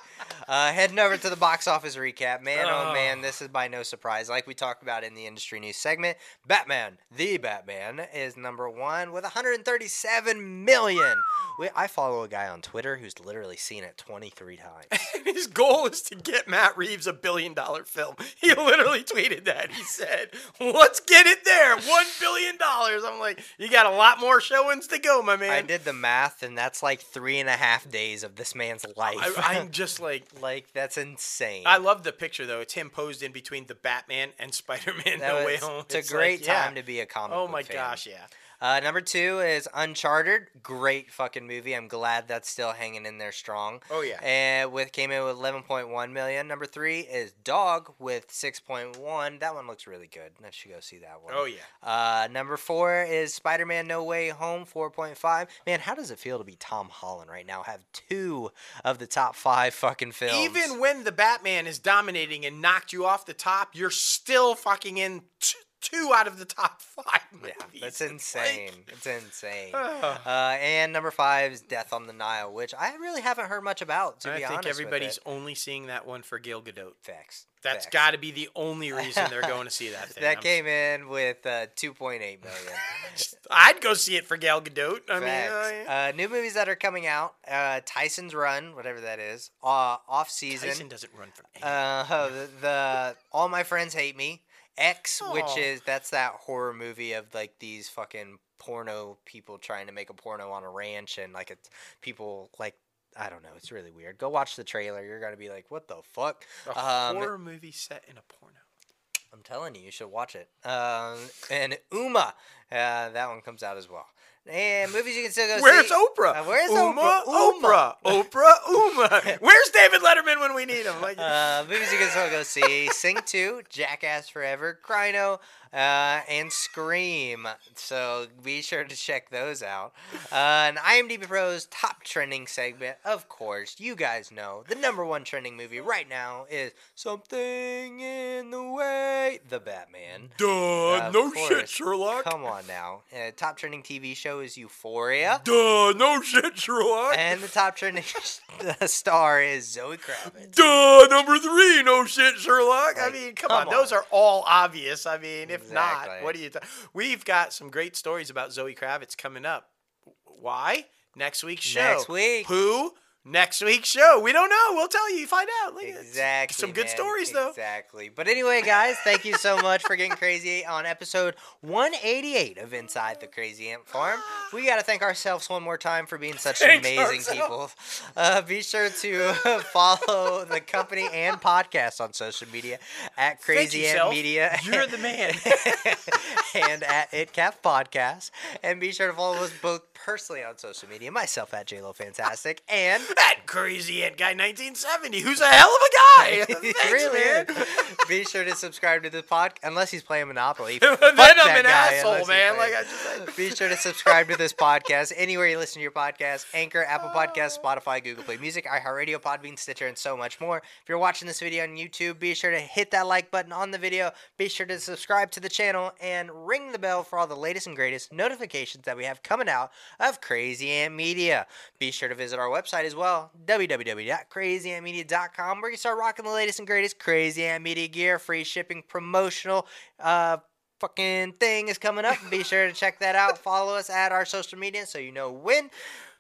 Uh, heading over to the box office recap. Man, oh Oh. man, this is by no surprise. Like we talked about in the industry news segment, Batman, the Batman, is number one with 137 million. We, I follow a guy on Twitter who's literally seen it 23 times. His goal is to get Matt Reeves a billion dollar film. He literally tweeted that. He said, Let's get it there. One billion dollars. I'm like, You got a lot more showings to go, my man. I did the math, and that's like three and a half days of this man's life. I, I'm just like, like, that's insane. I love the picture though. It's him posed in between the Batman and Spider Man No Way Home. It's, a like, great yeah. time to be a comic Oh my fan. gosh, yeah. Uh, number two is Uncharted. Great fucking movie. I'm glad that's still hanging in there strong. Oh yeah. And with came in with 11.1 million. Number three is Dog with 6.1. That one looks really good. I should go see that one. Oh yeah. Uh, number four is Spider-Man: No Way Home, 4.5. Man, how does it feel to be Tom Holland right now? Have two of the top five fucking films. Even when the Batman is dominating and knocked you off the top, you're still fucking in t- two out of the top five. yeah, movies. that's It's insane. like- it's insane. Ugh. Uh, and number five is Death on the Nile, which I really haven't heard much about. To I be think honest, everybody's with it. only seeing that one for Gal Gadot. facts. That's got to be the only reason they're going to see that thing. That I'm- came in with uh, 2.8 million. I'd go see it for Gal Gadot. I mean, uh, Facts. yeah. uh, new movies that are coming out: uh, Tyson's Run, whatever that is, uh, off season. Tyson doesn't run from anything. Uh, the, the All My Friends Hate Me. X, which is that's that horror movie of like these fucking porno people trying to make a porno on a ranch and like it's people like I don't know, it's really weird. Go watch the trailer. You're gonna be like, what the fuck? a um, horror movie set in a porno. I'm telling you, you should watch it. Um, and Umma, uh, that one comes out as well. And movies you can still go see. Where's see. Oprah? Uh, where's Uma? Oprah? Oprah. Oprah. Uma. Where's David Letterman when we need him? Like, Uh, movies you can still go see: Sing Two, Jackass Forever, Cyrano, uh, and Scream. So be sure to check those out. Uh, and IMDb Pro's top trending segment, of course, you guys know the number one trending movie right now is Something in the Way. the Batman. Duh, Of no course. shit, Sherlock. Come on now. Uh, top trending TV show is Euphoria. Duh, no shit, Sherlock. And the top trending star is Zoe Kravitz. Duh, number three, no shit, Sherlock. I mean, come, come on, those are all obvious. I mean, if not, what do you? Th- We've got some great stories about Zoe Kravitz coming up. Why? Next week's show. Next week. Who? Next week's show. We don't know. We'll tell you. Find out. Look, Exactly. Some good man. stories, though. Exactly. But anyway, guys, thank you so much for getting crazy on episode 188 of Inside the Crazy Ant Farm. We got to thank ourselves one more time for being such Thank amazing people. Uh, be sure to follow the company and podcast on social media at Crazy Ant yourself. Media. You're the man. and at ItCap Podcast. And be sure to follow us both personally on social media. Myself at JLo Fantastic and that crazy ant guy, 1970, who's a hell of a guy. Thanks, really man. Be sure to subscribe to the pod unless he's playing Monopoly. then I'm an asshole, man. Like I just. Be sure to subscribe to this podcast anywhere you listen to your podcast Anchor, Apple Podcasts, oh. Spotify, Google Play Music, iHeartRadio, Podbean, Stitcher, and so much more. If you're watching this video on YouTube, be sure to hit that like button on the video. Be sure to subscribe to the channel and ring the bell for all the latest and greatest notifications that we have coming out of Crazy Ant Media. Be sure to visit our website as well, www.crazyantmedia.com, where you start rocking the latest and greatest Crazy Ant Media gear, free shipping, promotional, uh, fucking thing is coming up. Be sure to check that out. Follow us at our social media so you know when.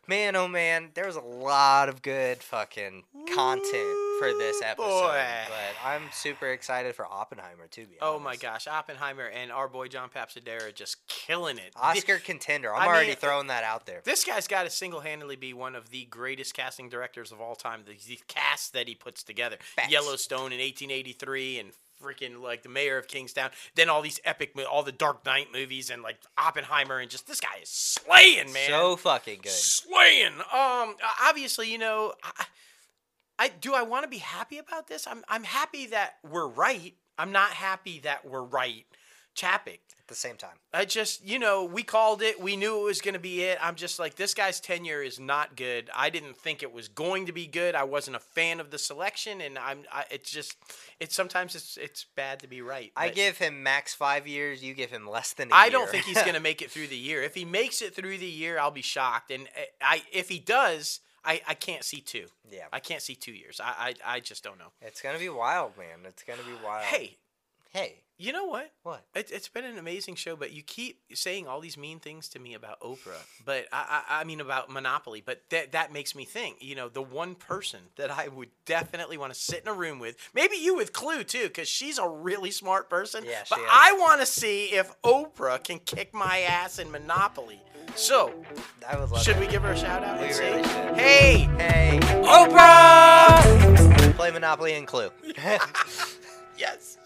Man, oh man, there was a lot of good fucking content for this episode. boy. But I'm super excited for Oppenheimer too. To be Oh my gosh, Oppenheimer and our boy John Papsidera just killing it. Oscar contender. I'm I already mean, throwing that out there. This guy's got to single-handedly be one of the greatest casting directors of all time. The, the cast that he puts together, Facts. Yellowstone in 1883, and freaking like the Mayor of Kingstown. Then all these epic, mo- all the Dark Knight movies, and like Oppenheimer, and just this guy is slaying, man. So fucking good. slaying. Um, obviously, you know, I, I do. I want to be happy about this. I'm, I'm happy that we're right. I'm not happy that we're right. Chapek. At the same time. I just, you know, we called it. We knew it was going to be it. I'm just like, this guy's tenure is not good. I didn't think it was going to be good. I wasn't a fan of the selection, and I'm. I, it's just, it's sometimes it's it's bad to be right. I give him max five years. You give him less than. I I don't think he's going to make it through the year. If he makes it through the year, I'll be shocked. And uh, I, if he does, I, I can't see two. Yeah. I can't see two years. I, I, I just don't know. It's gonna be wild, man. It's gonna be wild. Hey, Hey. You know what? What? It, it's been an amazing show, but you keep saying all these mean things to me about Oprah, but I, I, I mean about Monopoly. But that that makes me think. You know, the one person that I would definitely want to sit in a room with, maybe you with Clue too, because she's a really smart person. Yeah, but she is. I want to see if Oprah can kick my ass in Monopoly. So, I would love. should that. we give her a shout out? We and really say, should. Hey, Hey. Oprah! Play Monopoly and Clue. yes.